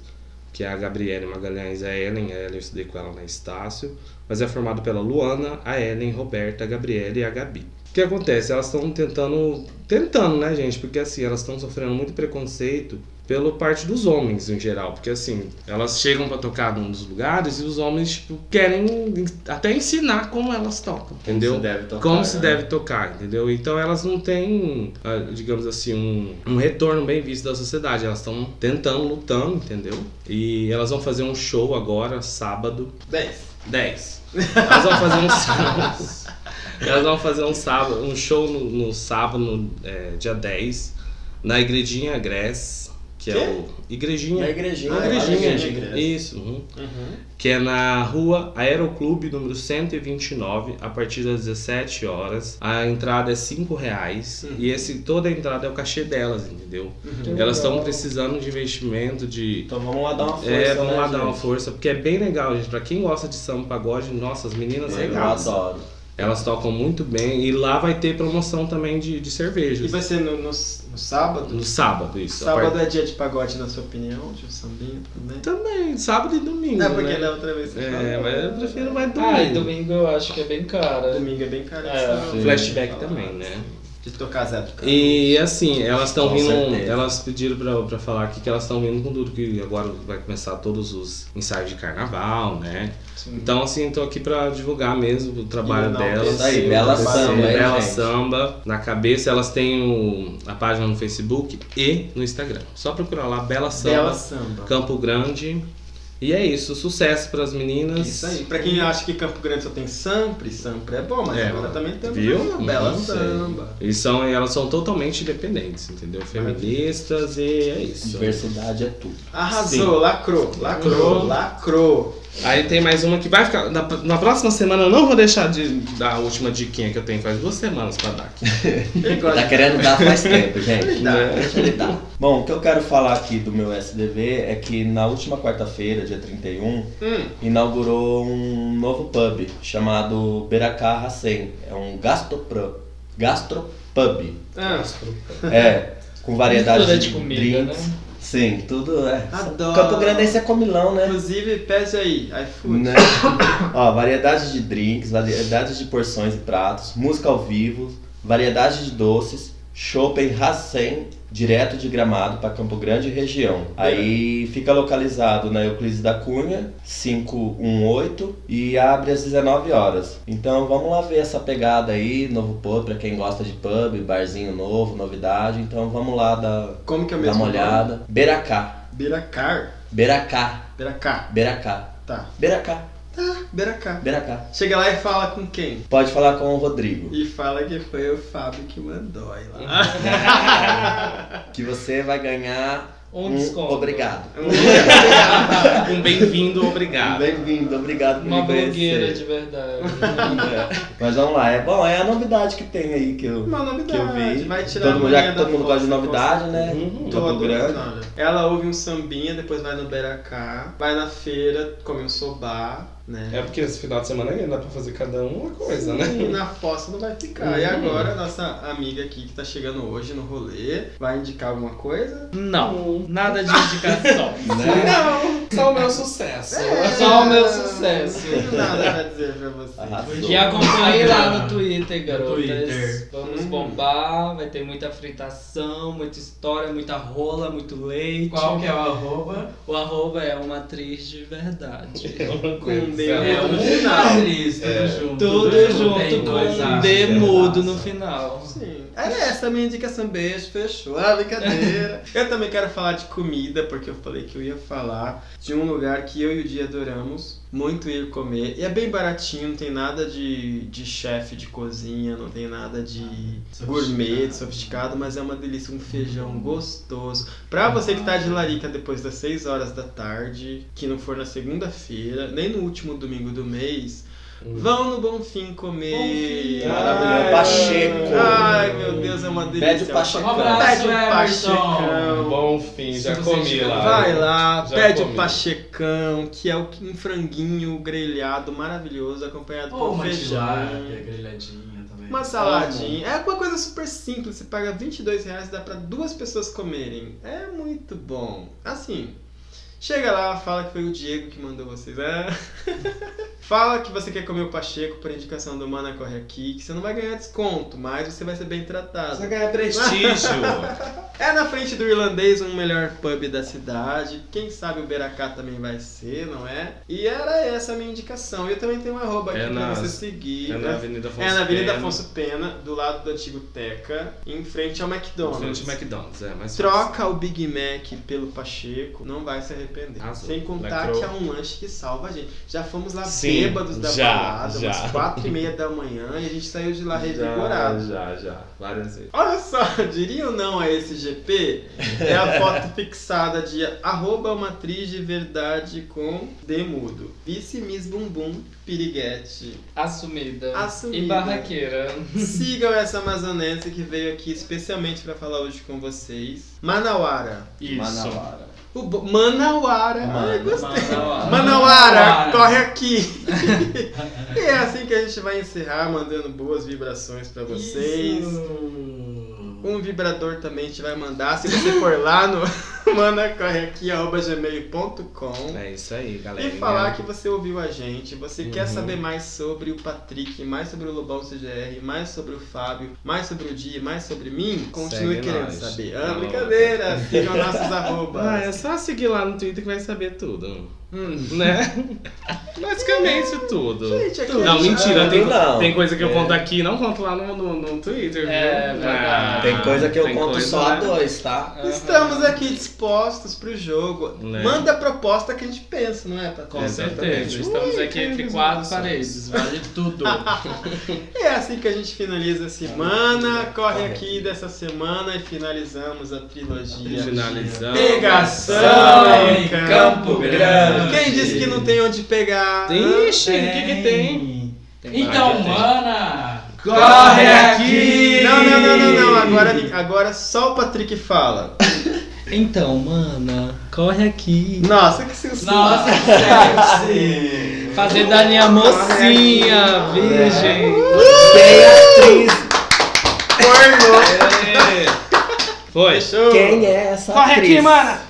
que é a Gabriele Magalhães e a Ellen. A Ellen eu estudei com ela na Estácio, mas é formado pela Luana, a Ellen, Roberta, a Gabriele e a Gabi. O que acontece? Elas estão tentando, tentando, né, gente? Porque assim, elas estão sofrendo muito preconceito pela parte dos homens em geral, porque assim, elas chegam pra tocar num dos lugares e os homens tipo, querem até ensinar como elas tocam, entendeu? se deve tocar, Como se né? deve tocar, entendeu? Então elas não têm, ah, digamos assim, um, um retorno bem visto da sociedade. Elas estão tentando, lutando, entendeu? E elas vão fazer um show agora, sábado, 10. 10. Elas vão fazer um sábado. Elas vão fazer um sábado, um show no, no sábado, é, dia 10, na Igrejinha Gress, que é o. Igrejinha. Na igrejinha. Ah, igrejinha. Igrejinha. Isso. uhum. Que é na rua Aeroclube número 129, a partir das 17 horas. A entrada é 5 reais. Uhum. E esse, toda a entrada é o cachê delas, entendeu? Que Elas estão legal. precisando de investimento, de. Então vamos lá dar uma força, É, vamos né, lá dar uma gente? força, porque é bem legal, gente. Pra quem gosta de samba pagode, nossa, as meninas Eu legais. adoro. Elas tocam muito bem e lá vai ter promoção também de, de E cervejas. vai ser no, no, no sábado? No sábado, isso. a Sábado part- é dia de pagode, na sua opinião? De sambinha também? Também, sábado e domingo. É, porque né? da outra vez você É, falou. mas eu prefiro mais domingo. Ah, e domingo eu acho que é bem cara. Domingo é bem caro. É, samba. Flashback Falar, também, né? De tocar Zé do Carlos. E assim, elas estão vindo. certeza. Elas pediram pra, pra falar aqui que elas estão vindo com tudo, que agora vai começar todos os ensaios de carnaval, né? Sim. Então, assim, tô aqui pra divulgar mesmo o trabalho não, delas. isso aí, Bela Sim, Samba, hein, Bela gente? Samba. Na cabeça, elas têm o- a página no Facebook e no Instagram. Só procurar lá, Bela Samba, Bela Samba. Campo Grande. E é isso, sucesso pras meninas. Isso aí. Pra quem acha que Campo Grande só tem Sampre, Sampre é bom, mas É, agora também tem viu? uma Bela. Samba. E são, elas são totalmente independentes, entendeu? Feministas e é isso. Diversidade é tudo. Arrasou, lacrou, lacrou, Uhum. lacrou. Aí tem mais uma que vai ficar. Na, na próxima semana eu não vou deixar de dar a última diquinha que eu tenho faz duas semanas pra dar aqui. Tá querendo dar faz tempo, gente. Ele dá. Deixa ele dar. Bom, o que eu quero falar aqui do meu SDV é que na última quarta-feira, dia 31, Hum, inaugurou um novo pub chamado Beracá Racem. É um gastropro, gastropub. ah, É, com variedade de, de comida, drinks. né? Sim, tudo é. Adoro. Campo Grande esse é comilão, né? Inclusive, pede aí, iFood. Né? Ó, variedade de drinks, variedade de porções e pratos, música ao vivo, variedade de doces, shopping Racem, direto de Gramado para Campo Grande e região. Aí fica localizado na Euclides da Cunha, 518 e abre às 19 horas. Então vamos lá ver essa pegada aí, novo pub para quem gosta de pub, barzinho novo, novidade. Então vamos lá dar, Como que é o dar mesmo uma nome? olhada. Beracá, Beiracar. Beracá, Beiracá. Beracá, Tá. Beracá, Beiracá. Beracá. Chega lá e fala com quem? Pode falar com o Rodrigo. E fala que foi o Fábio que mandou aí lá. Que você vai ganhar Um um desconto. obrigado. Um bem-vindo, obrigado. Bem-vindo, obrigado por Uma blogueira de verdade. É. Mas vamos lá, é bom, é a novidade que tem aí que eu, Uma que eu novidade. vi. Vai tirar todo a mundo, já que da todo mundo gosta de novidade, né? Uhum. Todo Grande. mundo. Ela ouve um sambinha, depois vai no Beracá, vai na feira, come um sobá, né? É porque esse final de semana ainda dá pra fazer cada um uma coisa, né? E na fossa não vai ficar. E agora, nossa amiga aqui que tá chegando hoje no rolê, vai indicar alguma coisa? Não, nada de indicação. Né? Não, só o meu sucesso. Só o meu sucesso. Não tenho nada pra dizer pra você. Arrasou. E acompanhe lá no Twitter, garotas. Twitter. Vamos Hum. bombar, vai ter muita fritação, muita história, muita rola, muito leite. Qual que é o arroba? O arroba é uma atriz de verdade. Com um D É no um final. atriz, tudo junto. Com um D é mudo no final. Sim. Era essa a minha indicação. Beijo, fechou. Ah, brincadeira. eu também quero falar de comida, porque eu falei que eu ia falar de um lugar que eu e o Dia adoramos muito ir comer. E é bem baratinho, não tem nada de, de chefe de cozinha, não tem nada de gourmet, de sofisticado, mas é uma delícia, um feijão gostoso. Pra você que tá de larica depois das 6 horas da tarde, que não for na segunda-feira, nem no último domingo do mês, vão no Bonfim comer. Bonfim. Maravilhoso. Pacheco. Ai, meu Deus, é uma delícia. Pede o Pacheco. Um abraço, Pede o Emerson. Pachecão. Bom fim, já comi lá. Vai lá, Já pede comi. o pachecão, que é o- um franguinho grelhado maravilhoso, acompanhado por uma feijão. tilápia grelhadinha também. Uma saladinha. É uma coisa super simples. Você paga 22 reais e dá pra duas pessoas comerem. É muito bom. Assim, chega lá, fala que foi o Diego que mandou vocês. É. fala que você quer comer o Pacheco por indicação do Mana Corre Aqui, que você não vai ganhar desconto, mas você vai ser bem tratado. Você ganha prestígio. É na frente do irlandês, um melhor pub da cidade. Quem sabe o Beracá também vai ser, não é? E era essa a minha indicação. Eu também tenho um arroba aqui É pra nas- você seguir. é na Avenida Afonso É na Avenida Pena. Afonso Pena, do lado do antigo Teca, em frente ao Em McDonald's. frente ao McDonald's, é mais Troca o Big Mac pelo Pacheco, não vai se arrepender. Arrasou. Sem contar Lacrou. que é um lanche que salva a gente. Já fomos lá Sim, bêbados da já, balada, já. umas quatro e meia da manhã, e a gente saiu de lá revigorado. Já, já, já. Várias vezes. Olha só, diria ou não a esse GP? É a foto fixada de arroba uma atriz de verdade com demudo. Vice Miss Bumbum Piriguete. Assumida. Assumida. E barraqueira. Sigam essa amazonense que veio aqui especialmente para falar hoje com vocês. Manauara. Isso. Manauara. O bo- Manauara. Ai, gostei. Manauara. Manauara, corre aqui. e é assim que a gente vai encerrar, mandando boas vibrações para vocês. Um vibrador também gente vai mandar. Se você for lá no manacorreaqui.gmail.com É isso aí, galera. e falar que você ouviu a gente, você quer Uhum. saber mais sobre o Patrick, mais sobre o Lobão CGR, mais sobre o Fábio, mais sobre o Dia, mais sobre mim, continue Segue querendo nós. saber. Ah, Tá brincadeira! Sigam nossos arrobas. Ah, é só seguir lá no Twitter que vai saber tudo. Hum. Né? Basicamente tudo. Gente, aqui Não, a mentira, tem, não. tem coisa que eu É. conto aqui e não conto lá no, no, no Twitter, É, viu? verdade. Tem coisa que eu conto coisa, só a né? dois, tá? Estamos aqui dispostos pro jogo. Né? Manda a proposta que a gente pensa, não é, Patrick? Com certeza. Estamos Ui, aqui entre quatro paredes. Vale tudo. É assim que a gente finaliza a semana. Corre aqui dessa semana e finalizamos a trilogia. Finalizando. Pegação em Campo Grande. Quem disse que não tem onde pegar? Ixi, o que que tem? Tem Então, mana, Corre aqui! Não, não, não, não, não. Agora, agora só o Patrick fala. Então, mana, corre aqui. Nossa, que sensacional. Nossa, que sexy! Fazer da minha mocinha, virgem. Quem é atriz? Pornô. Foi. Quem é essa Corre atriz? aqui, mana!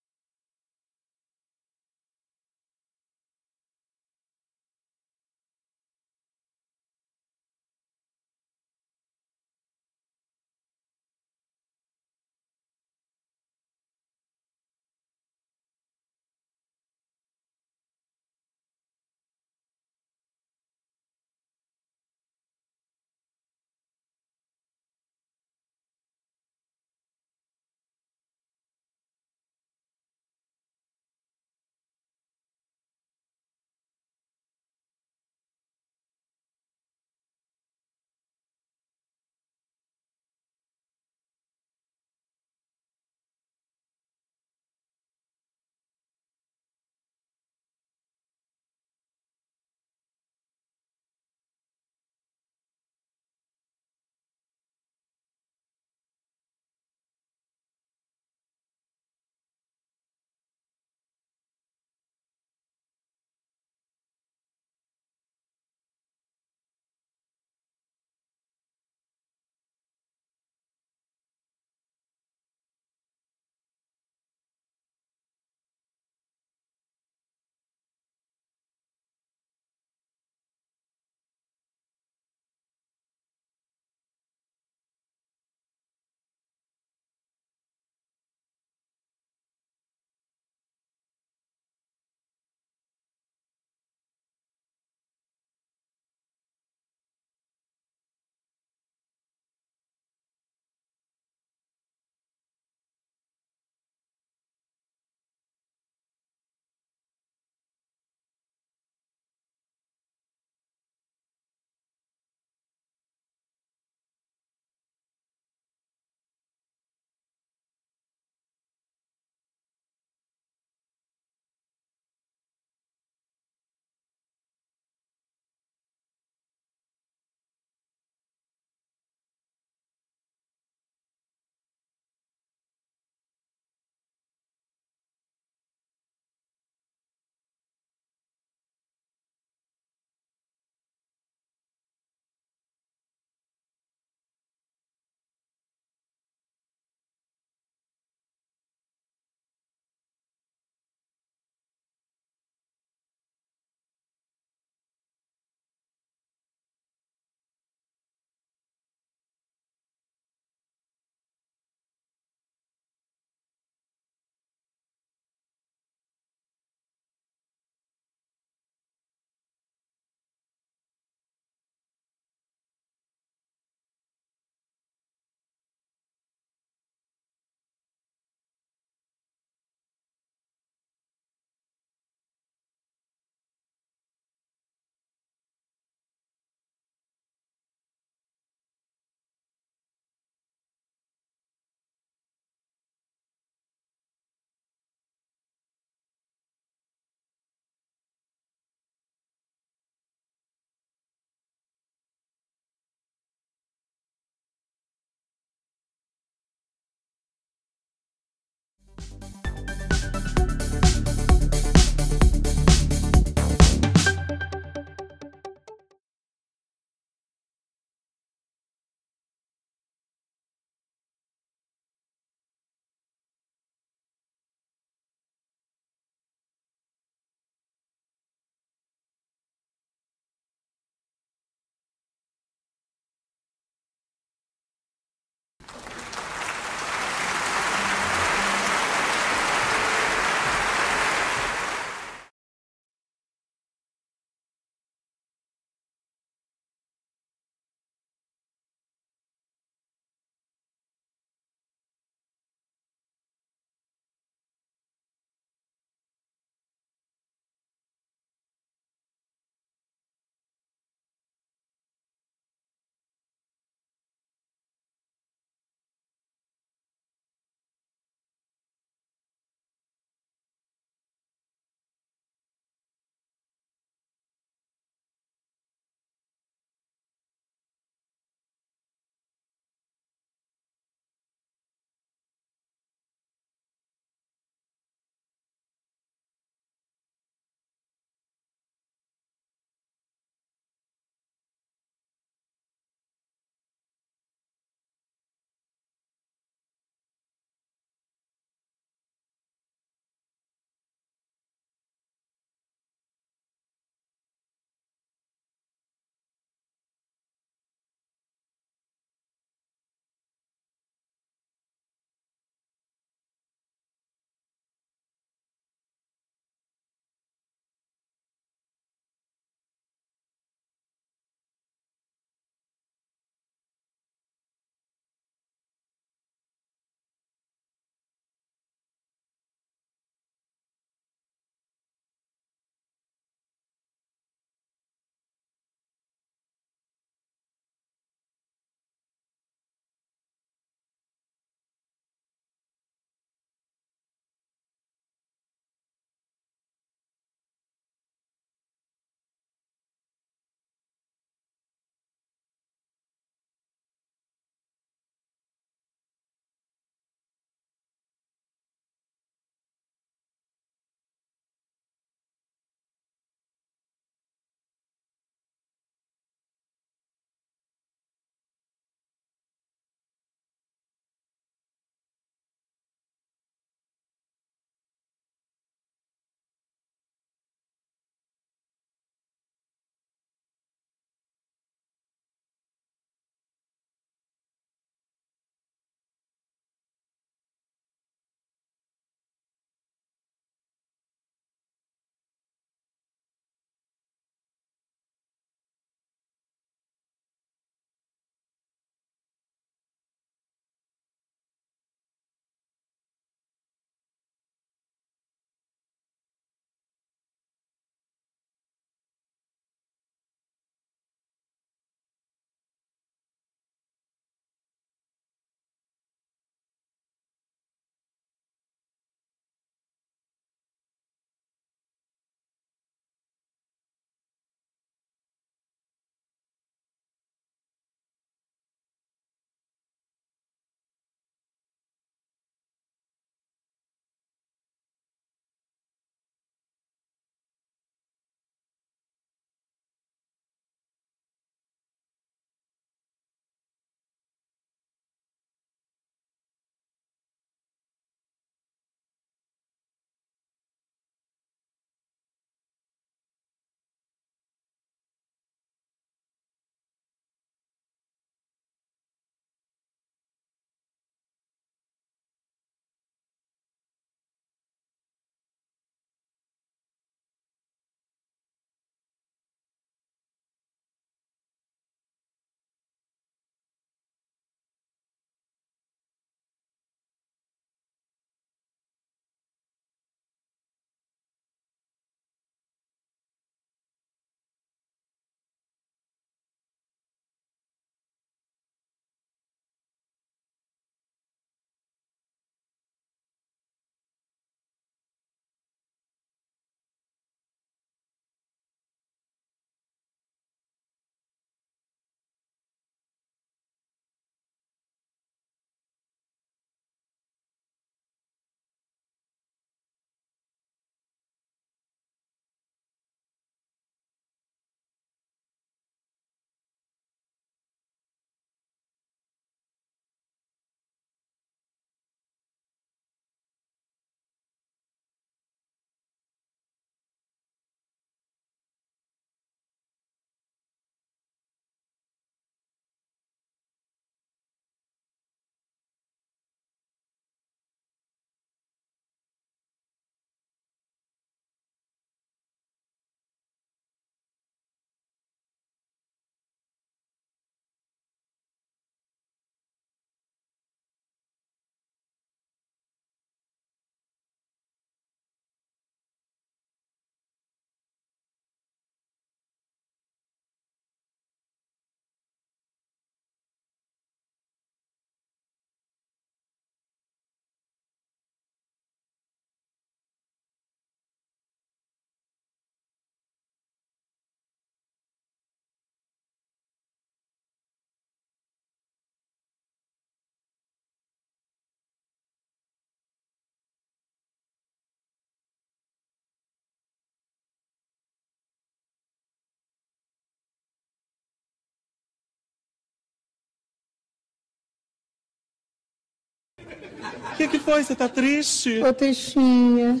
Que, que foi? Você tá triste? Ô, Teixinha.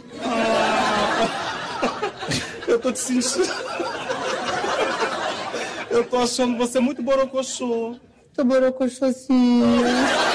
Eu tô te sentindo. Eu tô achando você muito borocochô. Tô borocochosinha.